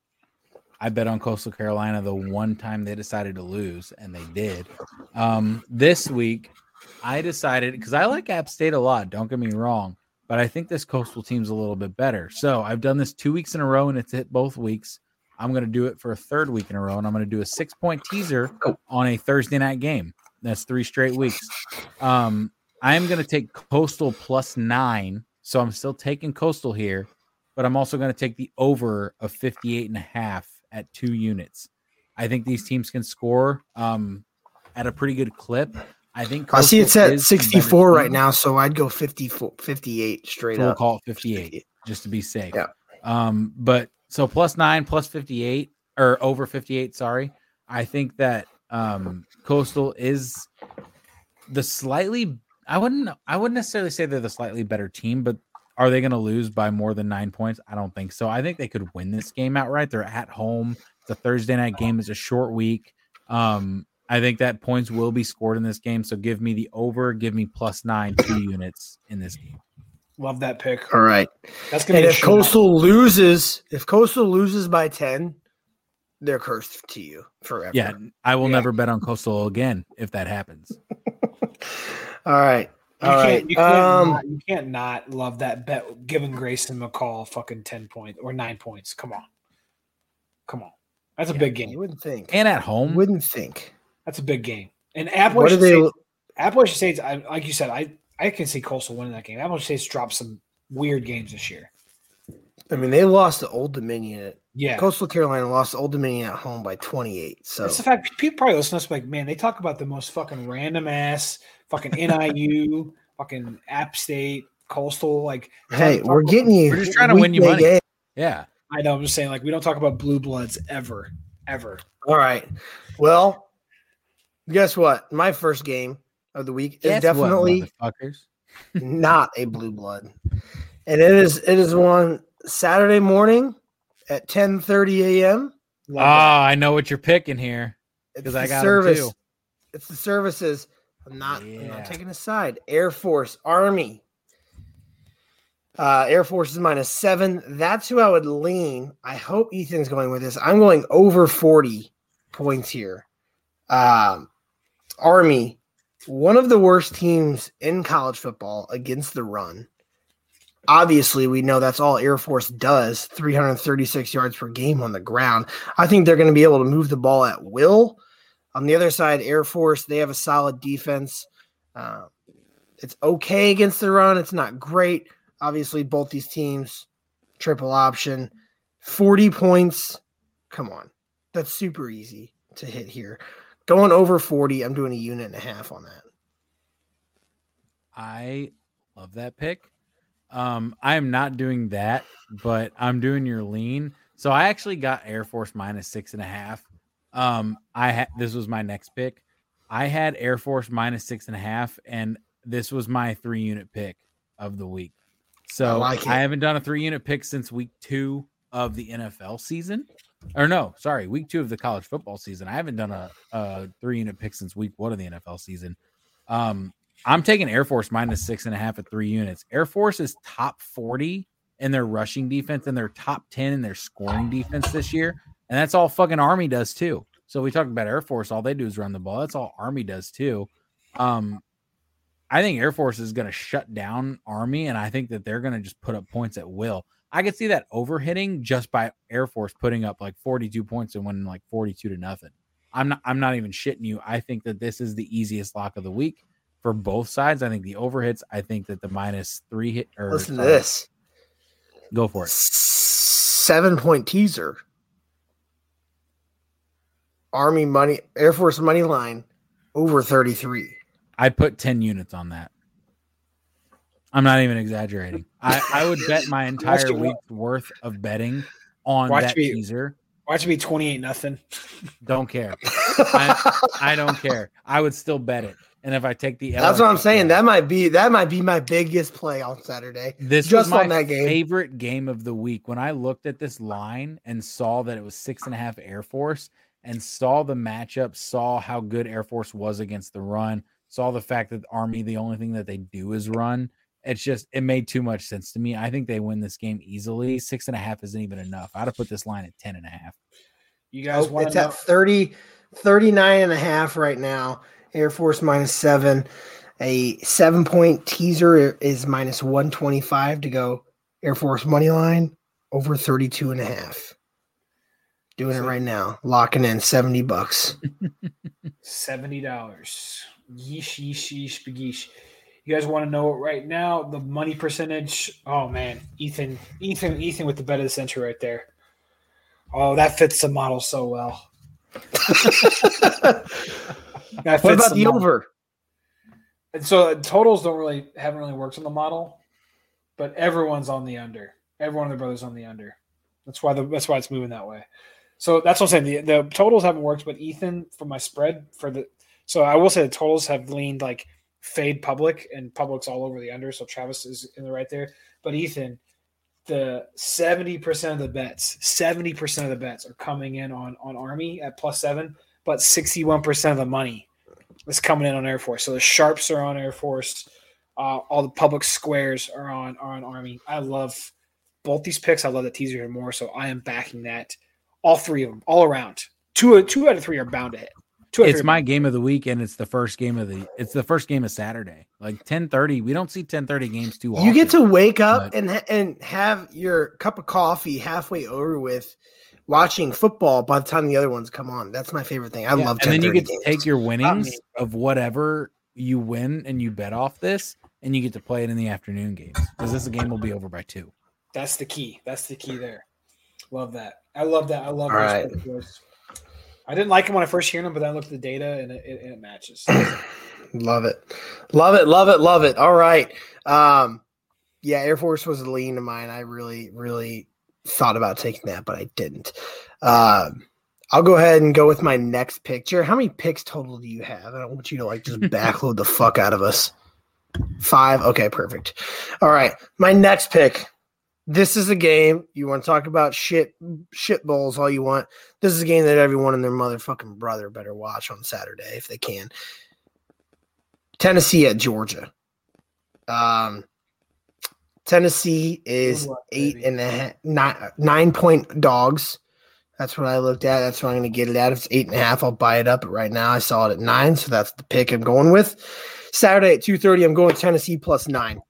I bet on Coastal Carolina the one time they decided to lose, and they did. Um, this week, I decided because I like App State a lot. Don't get me wrong, but I think this Coastal team's a little bit better. So I've done this two weeks in a row, and it's hit both weeks. I'm going to do it for a third week in a row, and I'm going to do a six point teaser on a Thursday night game. That's three straight weeks. Um, I'm going to take Coastal plus nine. So I'm still taking Coastal here, but I'm also going to take the over of 58 and a half at two units. I think these teams can score um, at a pretty good clip. I think I see it's at is the better 64 right now, so I'd go 54, 58 straight So we'll up. call it 58 just to be safe. Yeah. Um, but so plus nine, plus 58 or over 58. Sorry. I think that Um, Coastal is the slightly. I wouldn't. I wouldn't necessarily say they're the slightly better team, but are they going to lose by more than nine points? I don't think so. I think they could win this game outright. They're at home. It's a Thursday night game. It's a short week. Um, I think that points will be scored in this game. So give me the over. Give me plus nine two units in this game. Love that pick. All right. That's gonna And be a if shootout. Coastal loses, if Coastal loses by ten, they're cursed to you forever. Yeah, I will never bet on Coastal again if that happens. All right. You All can't, right. you, can't Um, not, you can't not love that bet giving Grayson McCall fucking 10 points or nine points. Come on. Come on. That's a big game. You wouldn't think. And at home. Wouldn't think. That's a big game. And What Appalachian do they? State, Appalachian State's, I, like you said, I, I can see Coastal winning that game. Appalachian State's dropped some weird games this year. I mean, they lost to Old Dominion. Yeah. Coastal Carolina lost to Old Dominion at home by 28. So That's the fact. People probably listen to us like, man, they talk about the most fucking random ass fucking NIU, fucking App State, Coastal. Like, hey, we're about- getting you. We're just trying to win you money. game. Yeah. I know. I'm just saying, like, we don't talk about blue bloods ever, ever. All right. Well, guess what? My first game of the week is Guess what, definitely motherfuckers. not a blue blood. And it is it is one Saturday morning at 10 30 a.m. Oh, I know what you're picking here It's because I the got service. too. It's the services. I'm not, I'm not taking a side. Air Force, Army. Uh, Air Force is minus seven. That's who I would lean. I hope Ethan's going with this. I'm going over 40 points here. Um, Army, one of the worst teams in college football against the run. Obviously, we know that's all Air Force does 336 yards per game on the ground. I think they're going to be able to move the ball at will. On the other side, Air Force, they have a solid defense. Uh, it's okay against the run. It's not great. Obviously, both these teams, triple option, 40 points. Come on. That's super easy to hit here. Going over 40, I'm doing a unit and a half on that. I love that pick. Um, I am not doing that, but I'm doing your lean. So I actually got Air Force minus six and a half. Um, I had this was my next pick. I had Air Force minus six and a half, and this was my three unit pick of the week. So I like. I haven't done a three unit pick since week two of the NFL season. Or no, sorry, week two of the college football season. I haven't done a, a three unit pick since week one of the NFL season. Um, I'm taking Air Force minus six and a half at three units. Air Force is top 40 in their rushing defense and their top 10 in their scoring defense this year. And that's all fucking Army does too. So we talked about Air Force, all they do is run the ball. That's all Army does too. Um, I think Air Force is going to shut down Army, and I think that they're going to just put up points at will. I could see that overhitting just by Air Force putting up like 42 points and winning like 42 to nothing. I'm not I'm not even shitting you. I think that this is the easiest lock of the week for both sides. I think the overhits, I think that the minus three hit or Listen to sorry, this Go for it. seven point teaser. Army money, Air Force money line over 33. I'd put 10 units on that. I'm not even exaggerating. I, I would bet my entire it- week's worth of betting on Watch that me- teaser. Watch it be 28 nothing. Don't care. I, I don't care. I would still bet it. And if I take the L, That's what I'm saying. L. That might be that might be my biggest play on Saturday. This just was my on that game. favorite game of the week. When I looked at this line and saw that it was six and a half Air Force and saw the matchup, saw how good Air Force was against the run, saw the fact that the Army, the only thing that they do is run. It's just, it made too much sense to me. I think they win this game easily. Six and a half isn't even enough. I'd have put this line at 10 and a half. You oh, guys Oh, want it's to at know? 30, 39 and a half right now. Air Force minus seven. A seven point teaser is minus 125 to go Air Force money line over 32 and a half. Doing it right now. Locking in 70 bucks. Seventy dollars. Yeesh, yeesh, yeesh, begeesh. You guys want to know it right now? The money percentage. Oh man, Ethan, Ethan, Ethan with the bet of the century right there. Oh, that fits the model so well. That What about the model. over? And so uh, totals don't really haven't really worked on the model, but everyone's on the under. Every one of the brothers on the under. That's why the that's why it's moving that way. So that's what I'm saying. The, the totals haven't worked, but Ethan for my spread for the so I will say the totals have leaned like fade public and public's all over the under. So Travis is in the right there. But Ethan, the 70% of the bets, 70% of the bets are coming in on on Army at plus seven, but 61% of the money is coming in on Air Force. So the sharps are on Air Force. Uh, all the public squares are on are on Army. I love both these picks. I love the teaser here more. So I am backing that. All three of them, all around. Two two out of three are bound to hit. Two It's my game of the week, and it's the first game of the. It's the first game of Saturday, like ten thirty. We don't see ten thirty games too often. You get to wake up but- and and have your cup of coffee halfway over with watching football by the time the other ones come on. That's my favorite thing. I Yeah, love and then you 10:30 get to games. take your winnings of whatever you win and you bet off this, and you get to play it in the afternoon games because this game will be over by two. That's the key. That's the key there. Love that. I love that. I love All those right. both of those. I didn't like him when I first heard him, but then I looked at the data and it, it, and it matches. Love it. Love it. Love it. Love it. All right. Um, yeah, Air Force was a lean of mine. I really, really thought about taking that, but I didn't. Um, I'll go ahead and go with my next picture. How many picks total do you have? I don't want you to like just backload the fuck out of us. Five. Okay, perfect. All right. My next pick. This is a game you want to talk about shit shit bowls all you want. This is a game that everyone and their motherfucking brother better watch on Saturday if they can. Tennessee at Georgia. Um, Tennessee is luck, eight baby. and a half, nine, nine point dogs. That's what I looked at. That's what I'm going to get it at. If it's eight and a half, I'll buy it up. But right now, I saw it at nine, so that's the pick I'm going with. Saturday at two thirty, I'm going Tennessee plus nine.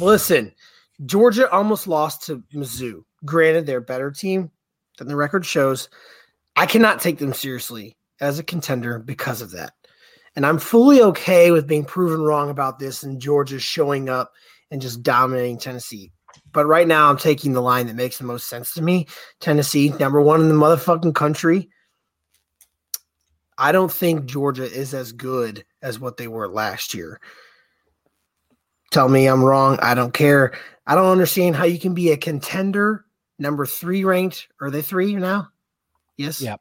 Listen, Georgia almost lost to Mizzou. Granted, they're a better team than the record shows. I cannot take them seriously as a contender because of that. And I'm fully okay with being proven wrong about this and Georgia showing up and just dominating Tennessee. But right now, I'm taking the line that makes the most sense to me. Tennessee, number one in the motherfucking country. I don't think Georgia is as good as what they were last year. Tell me I'm wrong. I don't care. I don't understand how you can be a contender, number three ranked. Are they three now? Yes. Yep.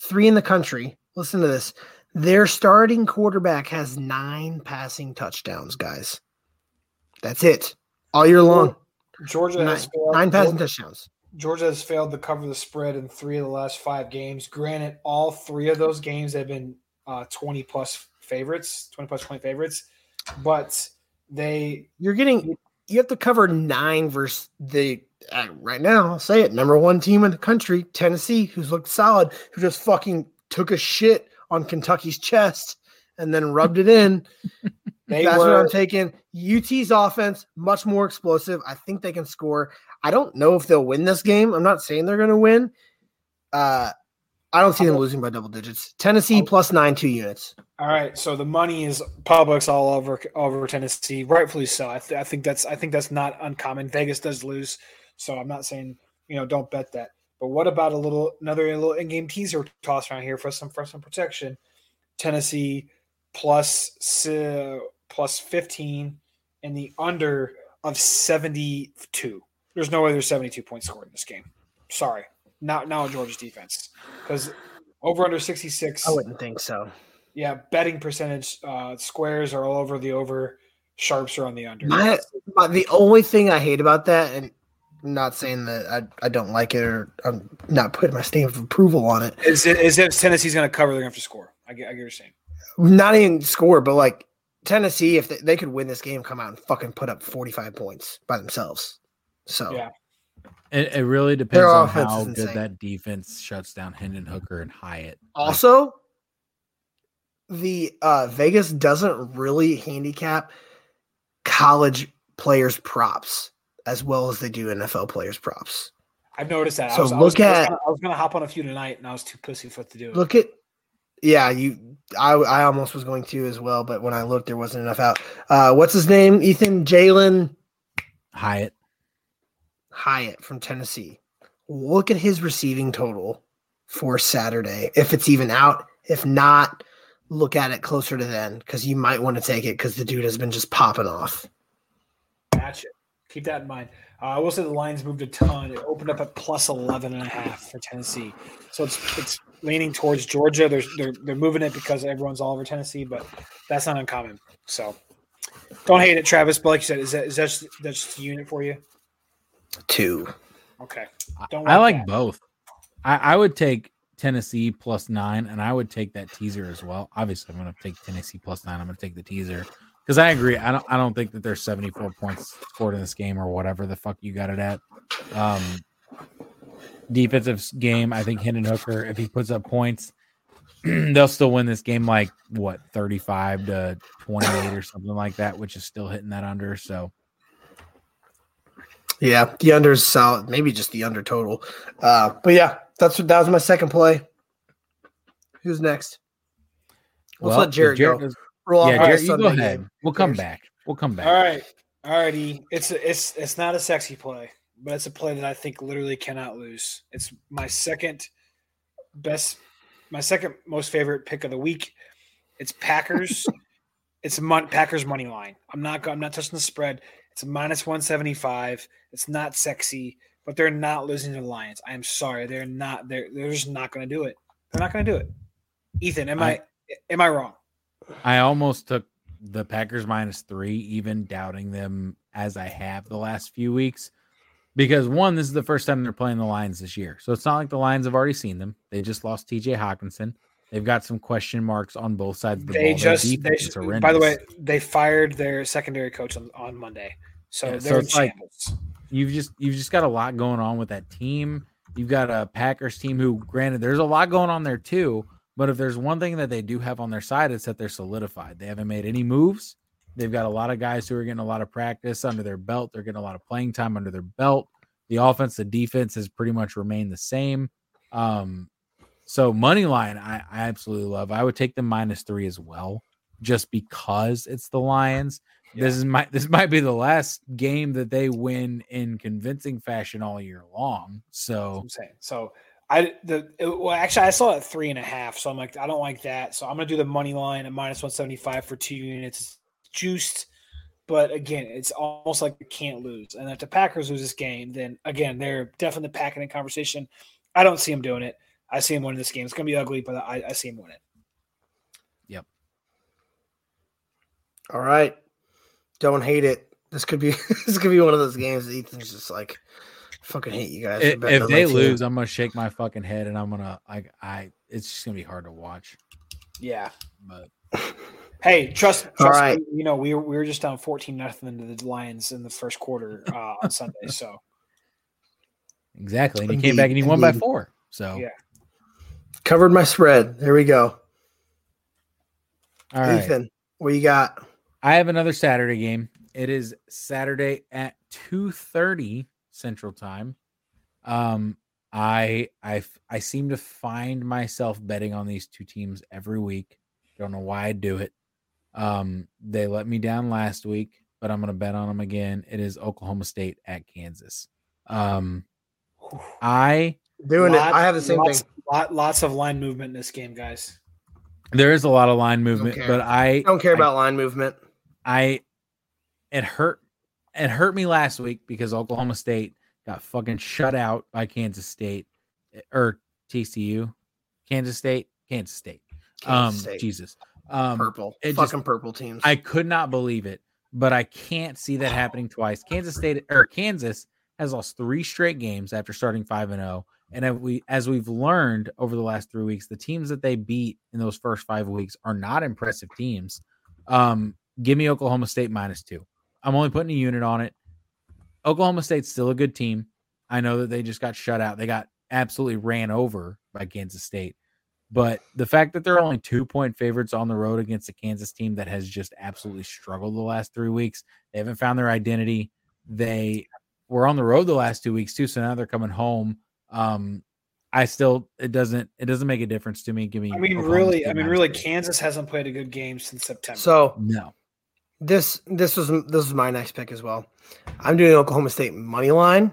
Three in the country. Listen to this. Their starting quarterback has nine passing touchdowns, guys. That's it. All year long. Georgia Nine, has failed. nine passing touchdowns. Georgia has failed to cover the spread in three of the last five games. Granted, all three of those games have been uh, 20 plus favorites, 20 plus point favorites, but they You're getting you have to cover nine versus the uh, right now. I'll say it number one team in the country, Tennessee, who's looked solid, who just fucking took a shit on Kentucky's chest and then rubbed it in. That's were what I'm taking. UT's offense much more explosive. I think they can score. I don't know if they'll win this game. I'm not saying they're going to win. Uh, I don't see them losing by double digits. Tennessee plus nine two units. all right. So the money is Publix all over over Tennessee, rightfully so. I, th- I think that's I think that's not uncommon. Vegas does lose, so I'm not saying you know don't bet that. But what about a little another little in-game teaser toss around here for some for some protection? Tennessee plus uh, plus 15 and the under of 72. There's no way there's 72 points scored in this game. Sorry. Not now Georgia's defense. Because over under 66. I wouldn't think so. Yeah, betting percentage uh, squares are all over the over, sharps are on the under. My, my the only thing I hate about that, and I'm not saying that I, I don't like it or I'm not putting my stamp of approval on it. Is it is if Tennessee's going to cover, they're going to have to score. I get, I get what you're saying. Not even score, but like Tennessee, if they, they could win this game, come out and fucking put up 45 points by themselves. So Yeah. It, it really depends Their on offense how is good insane. that defense shuts down Hendon Hooker and Hyatt. Also, the uh, Vegas doesn't really handicap college players props as well as they do NFL players props. I've noticed that. So I was, look I was at- gonna, I was gonna hop on a few tonight, and I was too pussyfoot to do it. Look at yeah, you I I almost was going to as well, but when I looked there wasn't enough out. Uh what's his name? Ethan Jalen Hyatt. Hyatt from Tennessee. Look at his receiving total for Saturday. If it's even out. If not, look at it closer to then because you might want to take it because the dude has been just popping off. It. keep that in mind. Uh, I will say the lines moved a ton. It opened up at plus 11 and a half for Tennessee. So it's it's leaning towards Georgia. There's, they're they're moving it because everyone's all over Tennessee, but that's not uncommon. So don't hate it, Travis. But like you said, is that is that just, that's just a unit for you? Two. Okay. Don't I like that. both. I, I would take Tennessee plus nine, and I would take that teaser as well. Obviously, I'm going to take Tennessee plus nine. I'm going to take the teaser because I agree. I don't. I don't think that there's 74 points scored in this game or whatever the fuck you got it at. Um, defensive game. I think Hendon Hooker, if he puts up points, they'll still win this game like what 35 to 28 or something like that, which is still hitting that under. So Yeah, the under's solid. Maybe just the under total. Uh, but yeah, that's what that was my second play. Who's next? Let's well, let Jarrett, go. goes- Roll yeah, Jarrett, you go ahead. game. We'll come back. We'll come back. All right. All righty. It's a, it's it's not a sexy play, but it's a play that I think literally cannot lose. It's my second best my second most favorite pick of the week. It's Packers. it's a mon- Packers money line. I'm not I'm not touching the spread. It's a minus 175. It's not sexy, but they're not losing to the Lions. I am sorry. They're not they're they're just not going to do it. They're not going to do it. Ethan, am I, I- am I wrong? I almost took the Packers minus three, even doubting them as I have the last few weeks. Because one, this is the first time they're playing the Lions this year. So it's not like the Lions have already seen them. They just lost TJ Hockenson. They've got some question marks on both sides of the They ball. Just they, is by the way, they fired their secondary coach on, on Monday. So Yeah, they're so like you've just you've just got a lot going on with that team. You've got a Packers team who, granted, there's a lot going on there too. But if there's one thing that they do have on their side, it's that they're solidified. They haven't made any moves. They've got a lot of guys who are getting a lot of practice under their belt. They're getting a lot of playing time under their belt. The offense, the defense has pretty much remained the same. Um, so money line, I, I absolutely love. I would take the minus three as well, just because it's the Lions. This is my this might be the last game that they win in convincing fashion all year long. So I'm saying. So I the it, well actually I saw it at three and a half. So I'm like I don't like that. So I'm gonna do the money line at minus one seventy five for two units. Juiced, but again, it's almost like you can't lose. And if the Packers lose this game, then again they're definitely packing in conversation. I don't see them doing it. I see him winning this game. It's gonna be ugly, but I, I see them winning. Yep. All right. Don't hate it. This could be this could be one of those games that Ethan's just like fucking hate you guys. for if, if they my team." lose, I'm gonna shake my fucking head and I'm gonna like I it's just gonna be hard to watch. Yeah. But Hey, trust, All trust right. me, you know, we were, we were just down 14 nothing to the Lions in the first quarter uh, on Sunday. So, exactly. And you Indeed, came back and you won by four. So yeah. Covered my spread. There we go. all right. Ethan, what you got? I have another Saturday game. It is Saturday at 2:30 Central Time. Um I I I seem to find myself betting on these two teams every week. Don't know why I do it. Um they let me down last week, but I'm going to bet on them again. It is Oklahoma State at Kansas. Um I Doing it. I have the same lots, thing. Lot, lots of line movement in this game, guys. there is a lot of line movement, care. but I Don't care I- about line movement. I it hurt it hurt me last week because Oklahoma State got fucking shut out by Kansas State or TCU. Kansas State, Kansas State. um Kansas State. Jesus. Um Purple. it Fucking just- purple teams. I could not believe it, but I can't see that happening twice. Kansas State or Kansas has lost three straight games after starting 5 and 0. And as we as we've learned over the last 3 weeks, the teams that they beat in those first 5 weeks are not impressive teams. Um give me Oklahoma State minus 2. I'm only putting a unit on it. Oklahoma State's still a good team. I know that they just got shut out. They got absolutely ran over by Kansas State. But the fact that they're only two point favorites on the road against a Kansas team that has just absolutely struggled the last three weeks, they haven't found their identity. They were on the road the last two weeks too, so now they're coming home. Um, I still it doesn't it doesn't make a difference to me. Give me. I mean, Oklahoma really, State I mean, really. Kansas hasn't played a good game since September. so no. this this was this was my next pick as well. I'm doing Oklahoma State money line.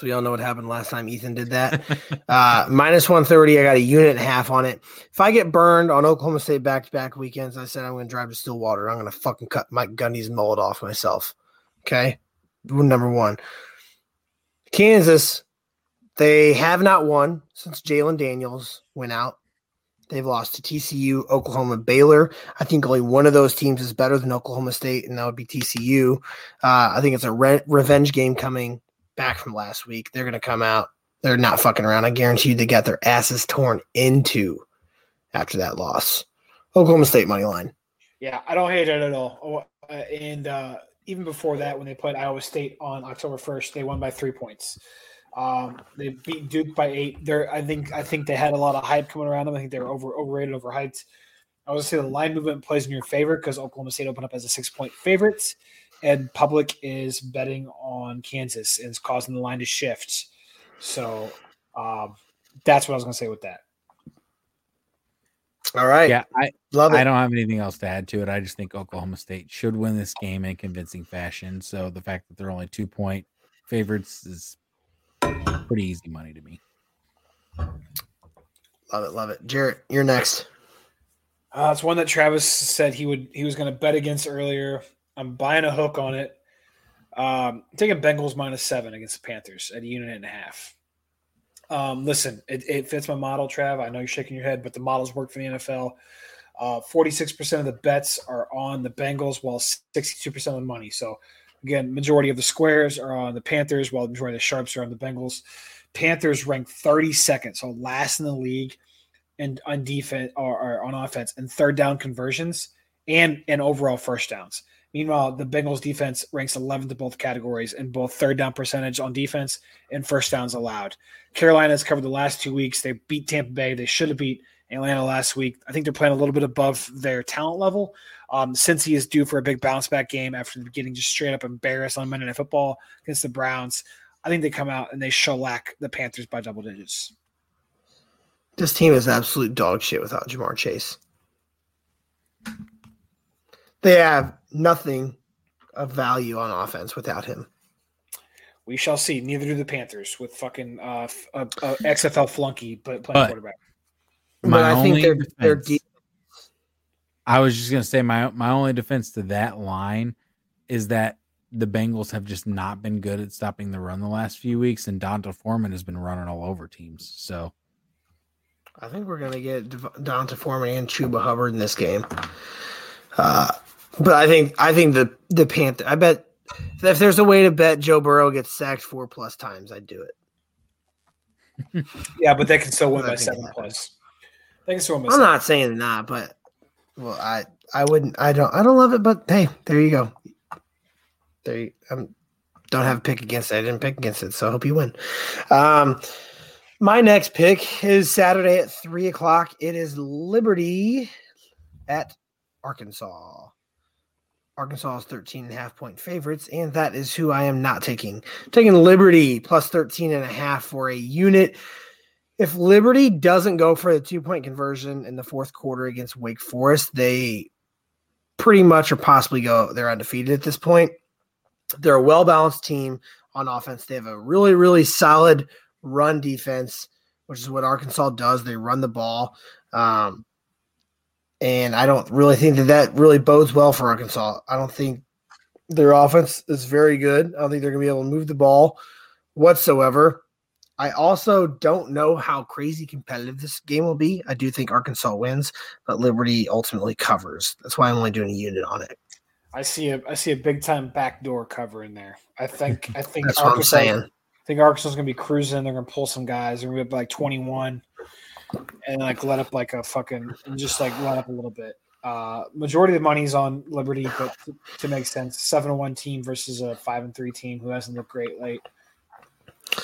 Because we all know what happened last time Ethan did that. uh, minus 130. I got a unit and a half on it. If I get burned on Oklahoma State back to back weekends, I said I'm going to drive to Stillwater. I'm going to fucking cut Mike Gundy's mullet off myself. Okay. Rule Number one. Kansas, they have not won since Jalon Daniels went out. They've lost to TCU, Oklahoma, Baylor. I think only one of those teams is better than Oklahoma State, and that would be TCU. Uh, I think it's a re- revenge game coming back from last week. They're going to come out. They're not fucking around. I guarantee you they got their asses torn into after that loss. Oklahoma State money line. Yeah, I don't hate it at all. Oh, uh, and uh, even before that, when they played Iowa State on October first, they won by three points. Um, they beat Duke by eight. They're, I think, I think they had a lot of hype coming around them. I think they were over overrated, overhyped. I would say the line movement plays in your favor because Oklahoma State opened up as a six point favorite, and public is betting on Kansas and it's causing the line to shift. So um, that's what I was going to say with that. All right. Yeah, I love it. I don't have anything else to add to it. I just think Oklahoma State should win this game in convincing fashion. So the fact that they're only two point favorites is pretty easy money to me. Love it. Love it. Jarrett, you're next. Uh, it's one that Travis said he would he was going to bet against earlier. I'm buying a hook on it. Um, taking Bengals minus seven against the Panthers at a unit and a half. Um, listen, it, it fits my model, Trav. I know you're shaking your head, but the models work for the NFL. Uh, 46% of the bets are on the Bengals, while 62% of the money. So, again, majority of the squares are on the Panthers, while the majority of the sharps are on the Bengals. Panthers rank 32nd, so last in the league, and on defense or, or on offense and third down conversions and and overall first downs. Meanwhile, the Bengals defense ranks 11th in both categories in both third down percentage on defense and first downs allowed. Carolina has covered the last two weeks. They beat Tampa Bay. They should have beat Atlanta last week. I think they're playing a little bit above their talent level. Um, Cincy is due for a big bounce back game after getting just straight up embarrassed on Monday Night Football against the Browns, I think they come out and they shellac the Panthers by double digits. This team is absolute dog shit without Ja'Marr Chase. They have nothing of value on offense without him. We shall see. Neither do the Panthers with fucking uh, f- uh, uh, XFL flunky but playing But- quarterback. But My I think they're, they're deep. I was just gonna say my my only defense to that line is that the Bengals have just not been good at stopping the run the last few weeks, and D'Onta Foreman has been running all over teams. So I think we're going to get Dev- D'Onta Foreman and Chuba Hubbard in this game. Uh, but I think I think the the Panther. I bet if there's a way to bet Joe Burrow gets sacked four plus times, I'd do it. Yeah, but they can still win by seven plus. They can still win I'm seven. not saying not, but well, I I wouldn't. I don't. I don't love it, but hey, there you go. There, you, um, don't have a pick against it. I didn't pick against it, so I hope you win. Um, my next pick is Saturday at three o'clock. It is Liberty at Arkansas. Arkansas is 13 and a half point favorites, and that is who I am not taking. taking Liberty plus 13 and a half for a unit. If Liberty doesn't go for the two point conversion in the fourth quarter against Wake Forest, they pretty much or possibly go, they're undefeated at this point. They're a well balanced team on offense. They have a really, really solid run defense, which is what Arkansas does. They run the ball. Um, and I don't really think that that really bodes well for Arkansas. I don't think their offense is very good. I don't think they're going to be able to move the ball whatsoever. I also don't know how crazy competitive this game will be. I do think Arkansas wins, but Liberty ultimately covers. That's why I'm only doing a unit on it. I see a I see a big time backdoor cover in there. I think I think That's what I'm saying. I think Arkansas is gonna be cruising. They're gonna pull some guys. They're gonna be up like 21, and like let up like a fucking and just like let up a little bit. Uh, majority of the money's on Liberty, but to, to make sense, seven and one team versus a five and three team who hasn't looked great late.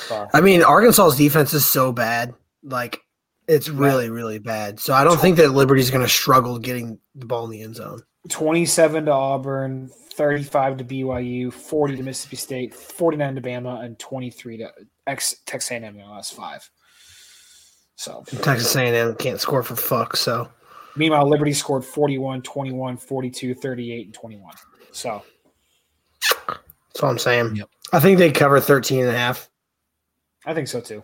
So, I mean, Arkansas's defense is so bad. Like, it's really, really bad. So I don't think that Liberty's going to struggle getting the ball in the end zone. 27 to Auburn, 35 to BYU, 40 to Mississippi State, 49 to Bama, and 23 to ex Texas A&M in the last five. So Texas A&M can't score for fuck. So meanwhile, Liberty scored 41, 21, 42, 38, and 21. So that's what I'm saying. I think they cover 13 and a half. I think so too.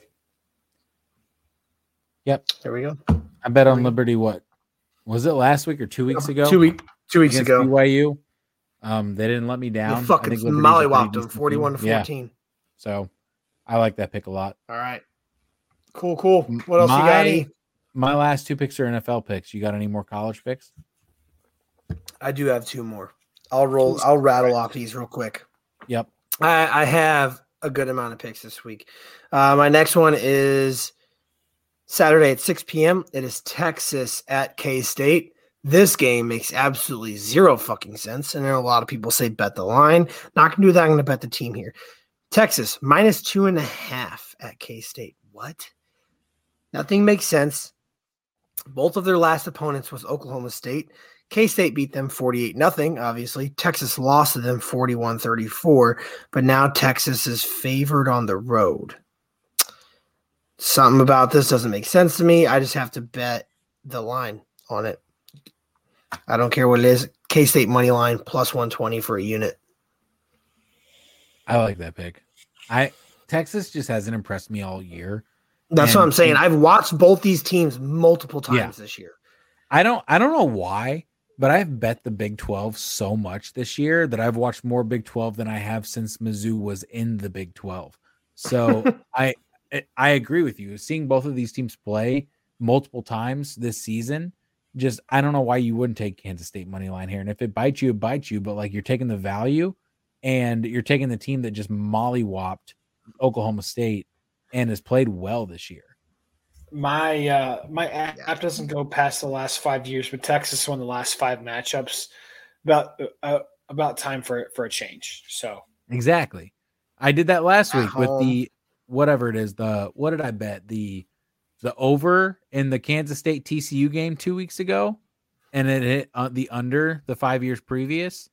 Yep. There we go. I bet on Liberty. What was it last week or two weeks ago? Two week, two weeks against ago. BYU. Um, they didn't let me down. They I fucking think Liberty's a pretty mollywopped them 41 to team. Yeah. 14. So I like that pick a lot. All right. Cool, cool. What else you got? E? My last two picks are NFL picks. You got any more college picks? I do have two more. I'll roll. I'll rattle off these real quick. Yep. I, I have a good amount of picks this week. Uh, my next one is Saturday at 6 p.m. It is Texas at K State. This game makes absolutely zero fucking sense. And there are a lot of people say bet the line. Not gonna do that. I'm gonna bet the team here. Texas minus two and a half at K State. What? Nothing makes sense. Both of their last opponents was Oklahoma State. K State beat them 48 nothing, obviously. Texas lost to them 41 34, but now Texas is favored on the road. Something about this doesn't make sense to me. I just have to bet the line on it. I don't care what it is. K State money line plus 120 for a unit. I like that pick. I Texas just hasn't impressed me all year. That's what I'm saying. I've watched both these teams multiple times Yeah. this year. I don't I don't know why, but I've bet the Big 12 so much this year that I've watched more Big 12 than I have since Mizzou was in the Big 12. So I I- I agree with you. Seeing both of these teams play multiple times this season, just I don't know why you wouldn't take Kansas State money line here. And if it bites you, it bites you. But like you're taking the value, and you're taking the team that just mollywopped Oklahoma State and has played well this year. my uh my app app doesn't go past the last five years, but Texas won the last five matchups. About uh, about time for for a change. So Exactly. I did that last week with the whatever it is. The what did I bet? The the over in the Kansas State TCU game two weeks ago, and it hit uh, the under the five years previous.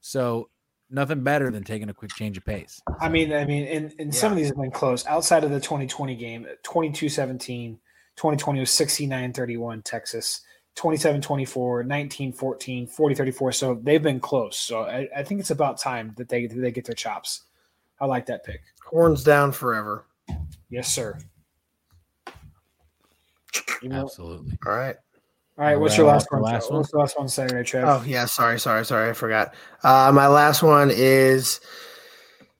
So nothing better than taking a quick change of pace. I mean, I mean, and, and some of these have been close. Outside of the 2020 game, 22-17, 2020 was 69-31 Texas, 27-24, 19-14, 40-34. So they've been close. So I, I think it's about time that they they get their chops. I like that pick. Horns down forever. Yes, sir. Absolutely. All right. All right, what's your last the one? last one? What's the last one Saturday, Trev? Oh yeah, sorry, sorry, sorry, I forgot. Uh, my last one is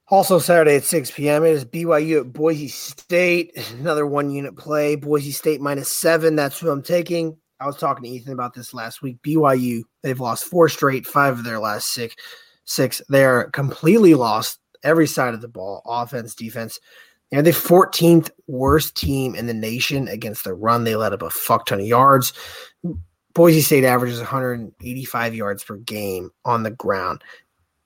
also Saturday at 6 p.m. It is BYU at Boise State. Another one unit play. Boise State minus seven. That's who I'm taking. I was talking to Ethan about this last week. BYU, they've lost four straight, five of their last six. Six. They're completely lost every side of the ball, offense, defense. They're the 14th worst team in the nation against the run. They let up a fuck ton of yards. Boise State averages 185 yards per game on the ground.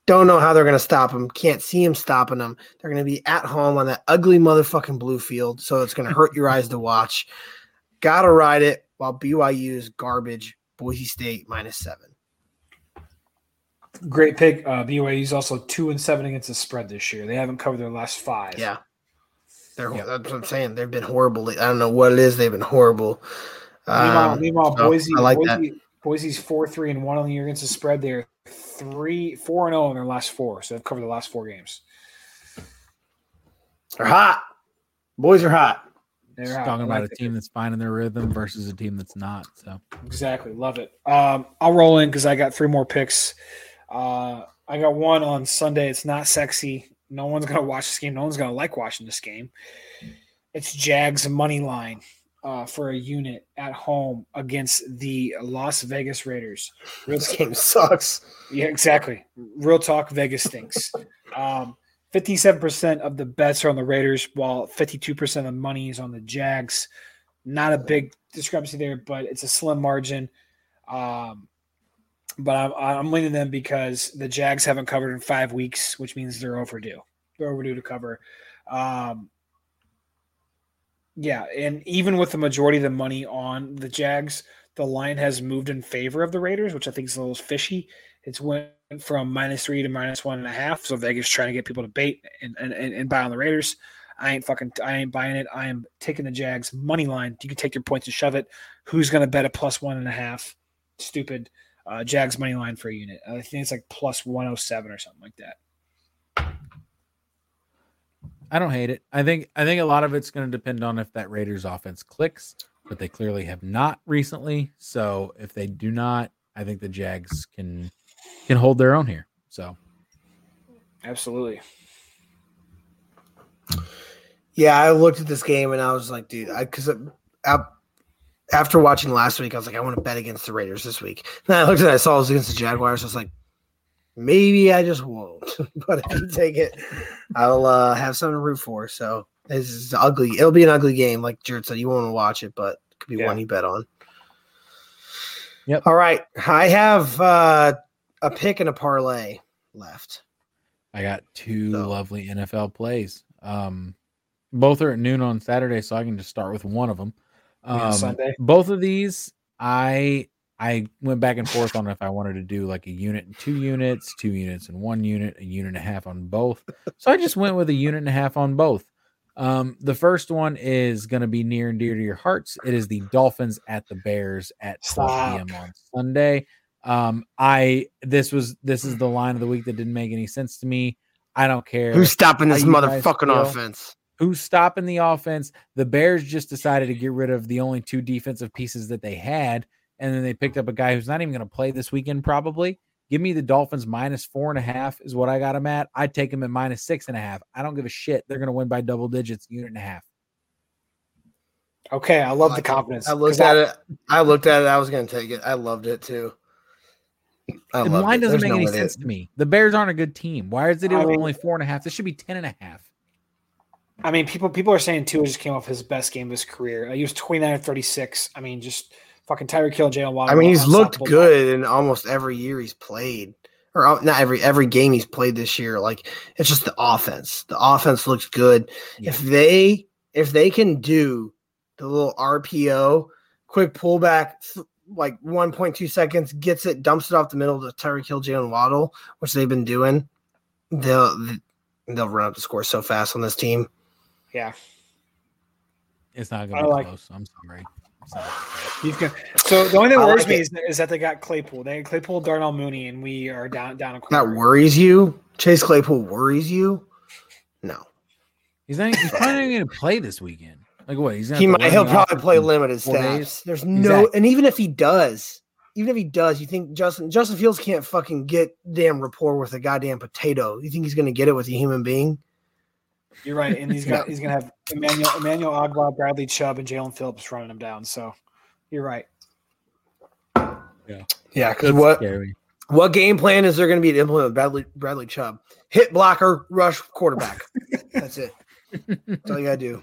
Don't know how they're going to stop them. Can't see them stopping them. They're going to be at home on that ugly motherfucking blue field, so it's going to hurt your eyes to watch. Got to ride it while BYU is garbage. Boise State minus seven. Great pick. Uh, BYU's also two and seven against the spread this year. They haven't covered their last five. Yeah. They're, That's what I'm saying. They've been horrible. I don't know what it is. They've been horrible. Meanwhile, Um, meanwhile so Boise, I like that. Boise, Boise's four three and one on the year against the spread. They're three four and zero in their last four, so they've covered the last four games. They're hot. Boys are hot. They're Just hot. talking I about like a team that's finding their rhythm versus a team that's not. So Exactly. Love it. Um, I'll roll in because I got three more picks. Uh, I got one on Sunday. It's not sexy. No one's gonna watch this game. No one's gonna like watching this game. It's Jags money line uh, for a unit at home against the Las Vegas Raiders. Real This game sucks. Yeah, exactly. Real talk, Vegas stinks. Um, 57% of the bets are on the Raiders, while 52% of the money is on the Jags. Not a big discrepancy there, but it's a slim margin. Um, but I'm, I'm leaning them because the Jags haven't covered in five weeks, which means they're overdue. They're overdue to cover. Um, yeah, and even with the majority of the money on the Jags, the line has moved in favor of the Raiders, which I think is a little fishy. It's went from minus three to minus one and a half. So Vegas trying to get people to bait and, and, and buy on the Raiders. I ain't fucking I ain't buying it. I am taking the Jags money line. You can take your points and shove it. Who's gonna bet a plus one and a half? Stupid. Uh, Jags money line for a unit. I think it's like plus one oh seven or something like that. I don't hate it. I think I think a lot of it's going to depend on if that Raiders offense clicks, but they clearly have not recently. So if they do not, I think the Jags can can hold their own here. So Absolutely. Yeah, I looked at this game and I was like, dude, I because after watching last week, I was like, I want to bet against the Raiders this week. Then I looked at it, I saw it was against the Jaguars. I was like, maybe I just won't. but if you take it, I'll uh, have something to root for. So this is ugly. It'll be an ugly game, like Jared said. You won't want to watch it, but it could be Yeah. one you bet on. Yep. All right, I have uh, a pick and a parlay left. I got two lovely NFL plays. Um, both are at noon on Saturday, so I can just start with one of them. Um, Sunday. Both of these, I I went back and forth on if I wanted to do like a unit and two units, two units and one unit, a unit and a half on both. So I just went with a unit and a half on both. Um, the first one is going to be near and dear to your hearts. It is the Dolphins at the Bears at 12 Stop. p.m. on Sunday. Um, I this was this is the line of the week that didn't make any sense to me. I don't care. Who's stopping this motherfucking offense? Who's stopping the offense? The Bears just decided to get rid of the only two defensive pieces that they had, and then they picked up a guy who's not even going to play this weekend. Probably. Give me the Dolphins minus four and a half is what I got them at. I'd take them at minus six and a half. I don't give a shit. They're going to win by double digits, unit and a half. Okay, I love the confidence. I looked 'Cause at it. I looked at it. I was going to take it. I loved it too. I The loved line it. doesn't There's make no any way they- sense to me. The Bears aren't a good team. Why is it I mean- only four and a half? This should be ten and a half. I mean, people people are saying Tua just came off his best game of his career. Uh, he was 29 and 36. I mean, just fucking Tyreek Hill Jalen Waddle. I mean, he's looked good in almost every year he's played, or uh, not every every game he's played this year. Like it's just the offense. The offense looks good. If they if they can do the little RPO, quick pullback, like 1.2 seconds, gets it, dumps it off the middle to Tyreek Hill, Jalen Waddle, which they've been doing, they'll they'll run up the score so fast on this team. Yeah, It's not going to be like- close. I'm sorry. you can. So the only thing that worries like me it. is, is that they got Claypool. They got Claypool, Darnell Mooney, and we are down down a That worries you? Chase Claypool worries you? No. He's not. He's probably not going to play this weekend. Like what? He's gonna he might he'll probably play limited four stats. There's no Exactly. and even if he does, even if he does, you think Justin Justin Fields can't fucking get damn rapport with a goddamn potato. You think he's gonna get it with a human being? You're right, and he's got he's gonna have Emmanuel Emmanuel Ogbah, Bradley Chubb, and Jaelan Phillips running him down. So you're right. Yeah. Yeah, because what scary. what game plan is there gonna be to implement with Bradley Bradley Chubb? Hit blocker, rush quarterback. That's it. That's all you gotta do.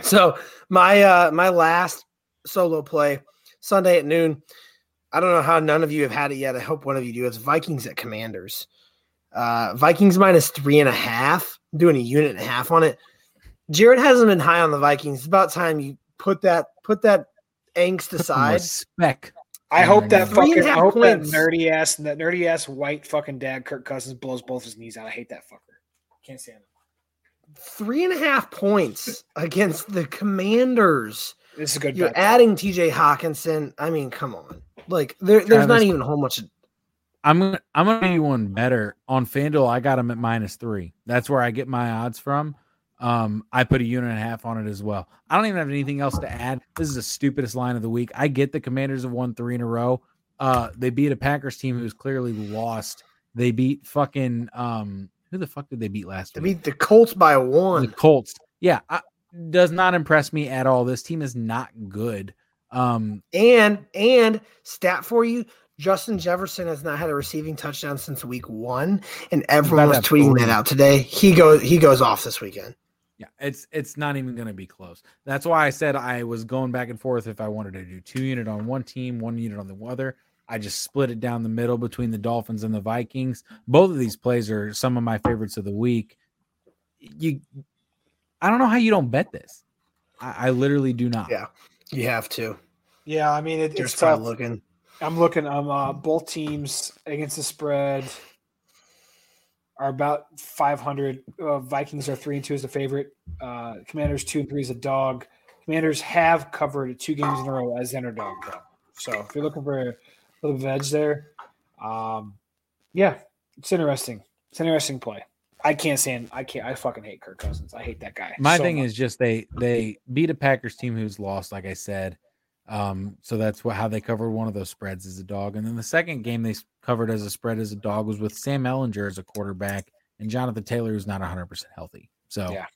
So my uh my last solo play Sunday at noon. I don't know how none of you have had it yet. I hope one of you do. It's Vikings at Commanders. Uh Vikings minus three and a half. I'm doing a unit and a half on it. Jared hasn't been high on the Vikings. It's about time you put that put that angst aside. respect. I hope that Three and a fucking I half hope that nerdy ass that nerdy ass white fucking dad Kirk Cousins blows both his knees out. I hate that fucker. Can't stand them. Three and a half points against the Commanders. This is a good. You're bet. adding TJ Hockenson. I mean, come on. Like there, there's not even a whole much. I'm gonna I'm gonna do one better on FanDuel. I got him at minus three. That's where I get my odds from. Um, I put a unit and a half on it as well. I don't even have anything else to add. This is the stupidest line of the week. I get the Commanders have won three in a row. Uh, they beat a Packers team who's clearly lost. They beat fucking um, who the fuck did they beat last They week? They beat the Colts by one. The. Colts. Yeah, I, does not impress me at all. This team is not good. Um, And and stat for you, Justin Jefferson has not had a receiving touchdown since week one, and everyone was tweeting three. that out today. He goes he goes off this weekend. Yeah, it's it's not even going to be close. That's why I said I was going back and forth if I wanted to do two unit on one team, one unit on the other. I just split it down the middle between the Dolphins and the Vikings. Both of these plays are some of my favorites of the week. You, I don't know how you don't bet this. I, I literally do not. Yeah, you have to. Yeah, I mean it, it's just tough. looking. I'm looking. Um, uh, both teams against the spread are about 500. Uh, Vikings are three and two as a favorite. Uh, Commanders two and three as a dog. Commanders have covered two games in a row as the underdog. Though. So if you're looking for a little bit of edge there, um, yeah, it's interesting. It's an interesting play. I can't stand. I can't. I fucking hate Kirk Cousins. I hate that guy. My so thing much. is just they they beat a Packers team who's lost, like I said. Um, so that's what how they covered one of those spreads as a dog. And then the second game they covered as a spread as a dog was with Sam Ehlinger as a quarterback and Jonathan Taylor who's not 100 percent healthy. So Yeah.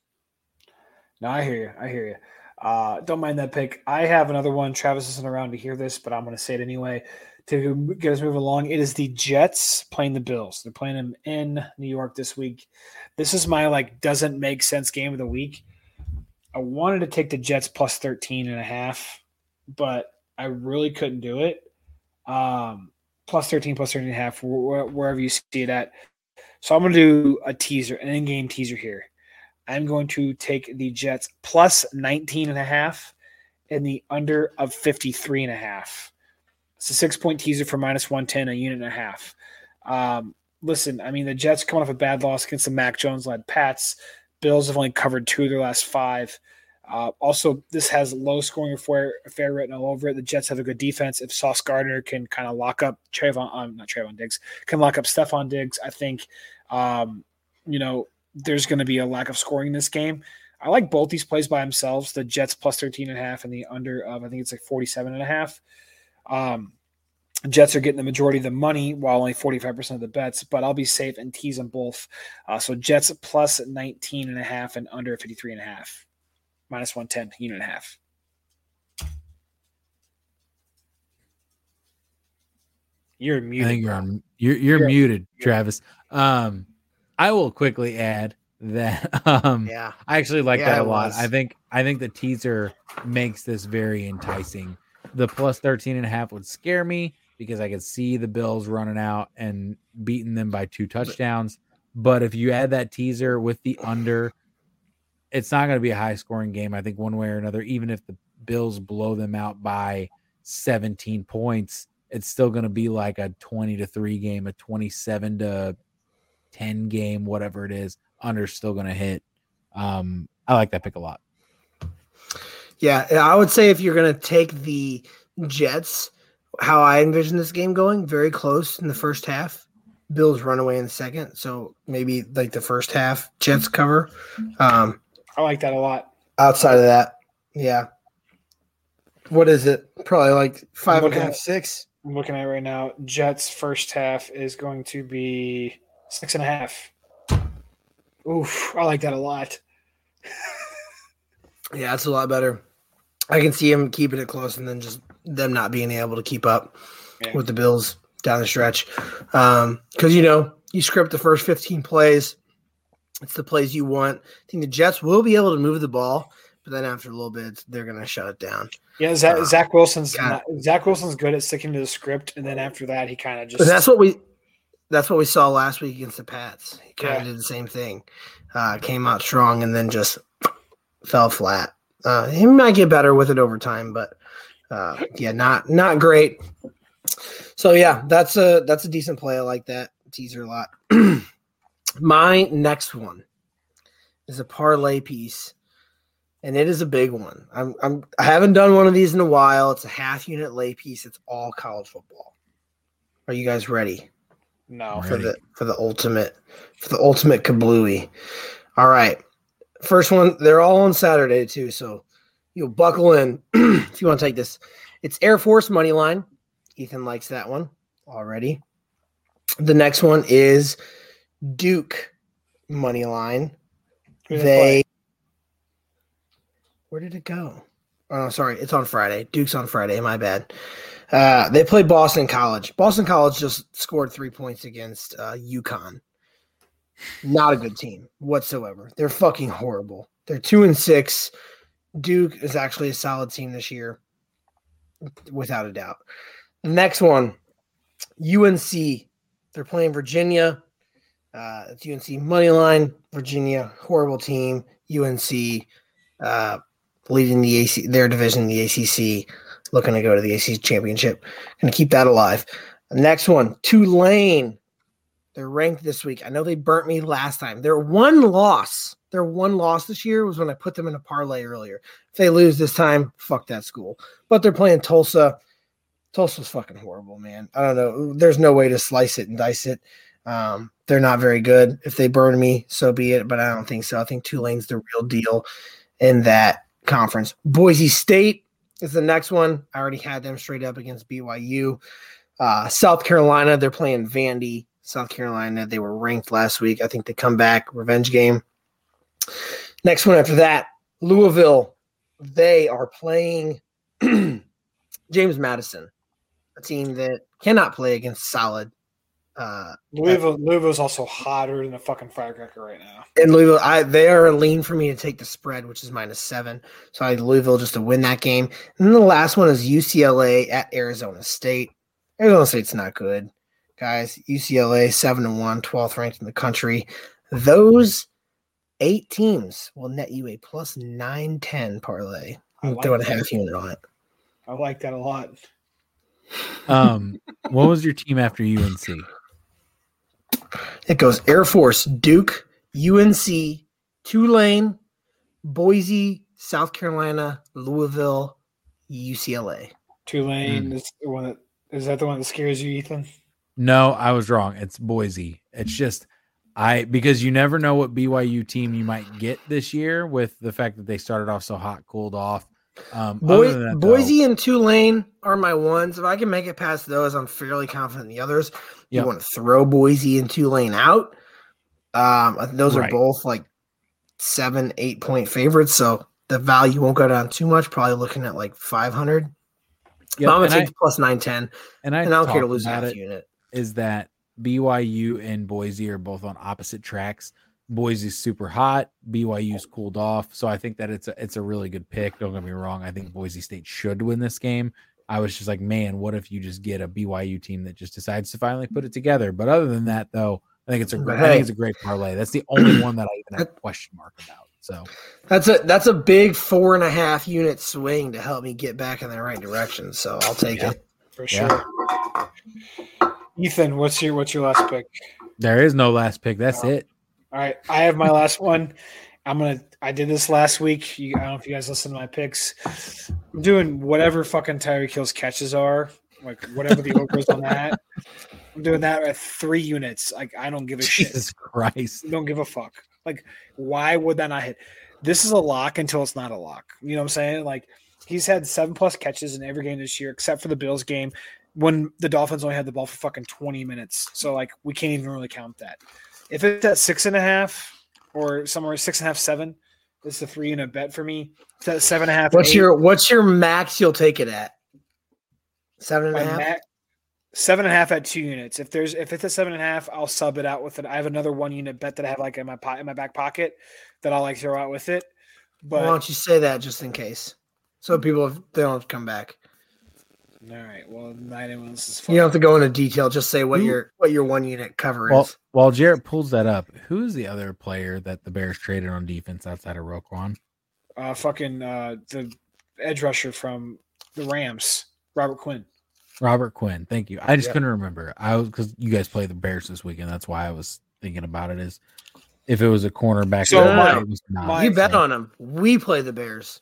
No, I hear you. I hear you. Uh, don't mind that pick. I have another one. Travis isn't around to hear this, but I'm going to say it anyway to get us moving along. It is the Jets playing the Bills. They're playing them in New York this week. This is my like doesn't make sense game of the week. I wanted to take the Jets plus 13 and a half, but I really couldn't do it. Um, plus 13, plus 13 and a half, wh- wh- wherever you see it at. So I'm going to do a teaser, an in-game teaser here. I'm going to take the Jets plus 19 and a half and the under of 53 and a half. It's a six point teaser for minus 110, a unit and a half. Um, listen, I mean, the Jets coming off a bad loss against the Mac Jones led Pats. Bills have only covered two of their last five. Uh, also, this has low scoring affair, affair written all over it. The Jets have a good defense. If Sauce Gardner can kind of lock up Trevon, um, not Trevon Diggs, can lock up Stefon Diggs, I think, um, you know, there's going to be a lack of scoring in this game. I like both these plays by themselves. The Jets plus 13 and a half and the under of, I think it's like 47 and a half. Um, Jets are getting the majority of the money while only 45% of the bets, but I'll be safe and tease them both. Uh, so Jets plus 19 and a half and under 53 and a half. Minus 110, unit and a half. You're muted. I muted. think you're on you're you're You're- muted, Travis. Um I will quickly add that um Yeah. I actually like Yeah, that a lot. was. I think I think the teaser makes this very enticing. The plus 13 and a half would scare me because I could see the Bills running out and beating them by two touchdowns. But if you add that teaser with the under, it's not going to be a high scoring game. I think one way or another, even if the Bills blow them out by 17 points, it's still going to be like a 20 to 3 game, a 27 to 10 game, whatever it is. Under's still going to hit. Um, I like that pick a lot. Yeah, I would say if you're going to take the Jets, how I envision this game going, very close in the first half. Bills run away in the second, so maybe like the first half Jets cover. Um, I like that a lot. outside of that, yeah. What is it? Probably like five and a half, at- six. I'm looking at it right now. Jets first half is going to be six and a half. Oof, I like that a lot. Yeah, it's a lot better. I can see him keeping it close and then just them not being able to keep up Yeah. with the Bills down the stretch. Um, because you know, you script the first 15 plays, it's the plays you want. I think the Jets will be able to move the ball, but then after a little bit, they're gonna shut it down. Yeah, Zach, Uh, Zach Wilson's not, Zach Wilson's good at sticking to the script, and then after that, he kind of just that's what we that's what we saw last week against the Pats. He kind of Yeah. did the same thing. Uh, came out strong and then just fell flat. Uh, he might get better with it over time, but uh, yeah, not not great. So yeah, that's a that's a decent play. I like that teaser a lot. My next one is a parlay piece, and it is a big one. I'm, I'm I haven't done one of these in a while. It's a half unit lay piece. It's all college football. Are you guys ready No. for the for the ultimate for the ultimate kablooey? All right, first one. They're all on Saturday too, so you'll buckle in if you want to take this. It's Air Force money line. Ethan likes that one already. The next one is Duke money line. They They where did it go? Oh, sorry, it's on Friday. Duke's on Friday. My bad. Uh, they play Boston College. Boston College just scored three points against uh, UConn. Not a good team whatsoever. They're fucking horrible. They're two and six. Duke is actually a solid team this year, without a doubt. The next one, UNC. They're playing Virginia. Uh, it's UNC money line. Virginia, horrible team. UNC uh, leading the AC, their division, the ACC, looking to go to the ACC championship. Going to keep that alive. The next one, Tulane. They're ranked this week. I know they burnt me last time. Their one loss, their one loss this year was when I put them in a parlay earlier. If they lose this time, fuck that school. But they're playing Tulsa. Tulsa's fucking horrible, man. I don't know. There's no way to slice it and dice it. Um, they're not very good. If they burn me, so be it. But I don't think so. I think Tulane's the real deal in that conference. Boise State is the next one. I already had them straight up against BYU. Uh, South Carolina, they're playing Vandy. South Carolina, they were ranked last week. I think they come back, revenge game. Next one after that, Louisville. They are playing James Madison, a team that cannot play against solid. Uh, Louisville, Louisville's also hotter than a fucking firecracker right now. and Louisville, I they are a lean for me to take the spread, which is minus seven. So I Louisville just to win that game. And then the last one is UCLA at Arizona State. Arizona State's not good, guys. UCLA seven and one, 12th ranked in the country. Those eight teams will net you a plus nine ten parlay. I I'm like throwing a that. half unit on it. I like that a lot. Um, what was your team after UNC? It goes Air Force, Duke, UNC, Tulane, Boise, South Carolina, Louisville, UCLA. Tulane is the one that is that the one that scares you, Ethan? No, I was wrong. It's Boise. It's just I because you never know what BYU team you might get this year with the fact that they started off so hot, cooled off. Um, Boy, that, though, Boise and Tulane are my ones. If I can make it past those, I'm fairly confident in the others. Yep. You want to throw Boise and Tulane out. Um, those Right. are both like seven, eight point favorites, so the value won't go down too much. Probably looking at like 500. Yep, I'm gonna take plus 910, and I, and I don't care to lose half it, unit. Is that BYU and Boise are both on opposite tracks. Boise's super hot, BYU's cooled off. So I think that it's a it's a really good pick. Don't get me wrong. I think mm-hmm. Boise State should win this game. I was just like, man, what if you just get a BYU team that just decides to finally put it together? But other than that, though, I think it's a But great, I think it's a great parlay. That's the only one that I even have a question mark about. So That's a that's a big four and a half unit swing to help me get back in the right direction. So I'll take it. For Yeah. Ethan, what's your what's your last pick? there is no last pick. That's it. All right, I have my last one. I'm gonna. I did this last week. You, I don't know if you guys listen to my picks. I'm doing whatever fucking Tyreek Hill's catches are, like whatever the over is on that. I'm doing that at three units. Like I don't give a shit. Jesus Christ. Don't give a fuck. Like why would that not hit? This is a lock until it's not a lock. You know what I'm saying? Like he's had seven plus catches in every game this year, except for the Bills game when the Dolphins only had the ball for fucking 20 minutes. So like we can't even really count that. If it's at six and a half or somewhere six and a half, seven, it's a three unit bet for me. It's at seven and a half. What's eight, your what's your max you'll take it at? Seven and a half? ma- seven and a half at two units. If there's if it's a seven and a half, I'll sub it out with it. I have another one unit bet that I have like in my pot in my back pocket that I'll like throw out with it. But Why don't you say that just in case? So people they don't come back. All right. Well, nine and this is You don't have to go into detail. Just say what Who- your what your one unit cover Well, is. while Jarrett pulls that up, who's the other player that the Bears traded on defense outside of Roquan? uh, fucking uh, the edge rusher from the Rams, Robert Quinn. Robert Quinn. Thank you. I just Yep. couldn't remember. I was because you guys play the Bears this weekend. That's why I was thinking about it. Is if it was a cornerback. So it my- was not. my- you bet on them. We play the Bears.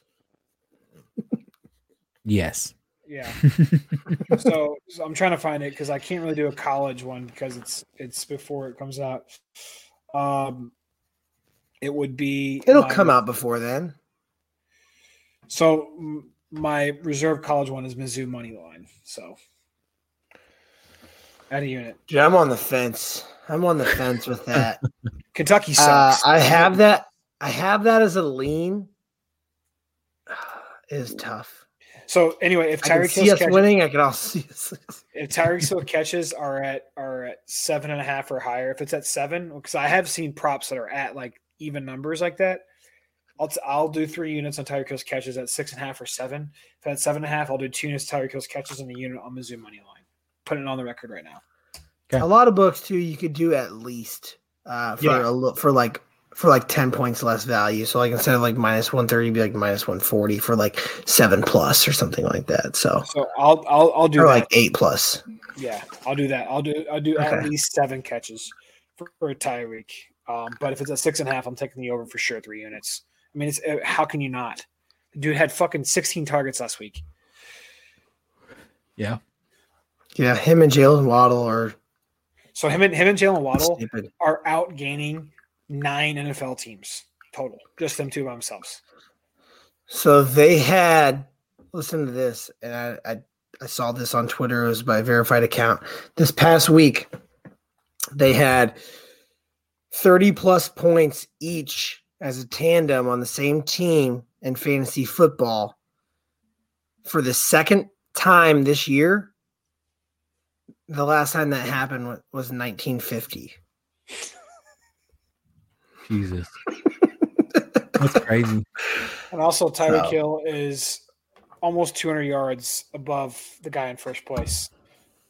yes. Yeah. so, so I'm trying to find it because I can't really do a college one because it's it's before it comes out. Um, it would be It'll my- come out before then. So m- my reserve college one is Mizzou money line. So at a unit, Dude, I'm on the fence. I'm on the fence with that. Kentucky Uh, sucks. I have that. I have that as a lean. It is tough. So anyway, if I can Tyreek see Hill catches, winning. I can also see us. if Tyreek Hill catches are at are at seven and a half or higher, if it's at seven, because I have seen props that are at like even numbers like that. I'll t- I'll do three units on Tyreek Hill's catches at six and a half or seven. If at seven and a half, I'll do two units Tyreek Hill's catches in the unit on Mizzou money line. Putting it on the record right now. A lot of books too. You could do at least uh, for Yeah. a li- for like for like ten points less value. So like instead of like minus one thirty, be like minus one forty for like seven plus or something like that. So So I'll I'll I'll do or that. like eight plus. Yeah, I'll do that. I'll do I'll do at least seven catches for, for Tyreek. Um, but if it's a six and a half, I'm taking the over for sure. Three units. I mean, it's uh, how can you not? The dude had fucking 16 targets last week. Yeah. Yeah, him and Jalen Waddle are So him and him and Jalen Waddle stupid. are out gaining nine NFL teams total. Just them two by themselves. So they had listen to this, and I, I I saw this on Twitter. It was by a verified account. This past week, they had 30 plus points each as a tandem on the same team in fantasy football for the second time this year. The last time that happened was 1950. Jesus. That's crazy. And also Tyreek So- Hill is almost 200 yards above the guy in first place,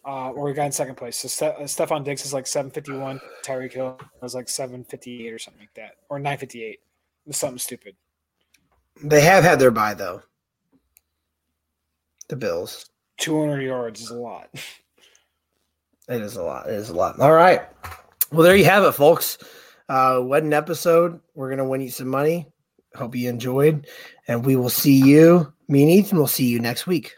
uh, or the guy in second place. So Ste- uh, Stefon Diggs is like 751. Tyreek Hill is like 758 or something like that, or 958. Something stupid. They have had their bye though. The Bills. 200 yards is a lot. It is a lot. It is a lot. All right. Well, there you have it, folks. Uh, what an episode. We're going to win you some money. Hope you enjoyed. And we will see you, me and Ethan will see you next week.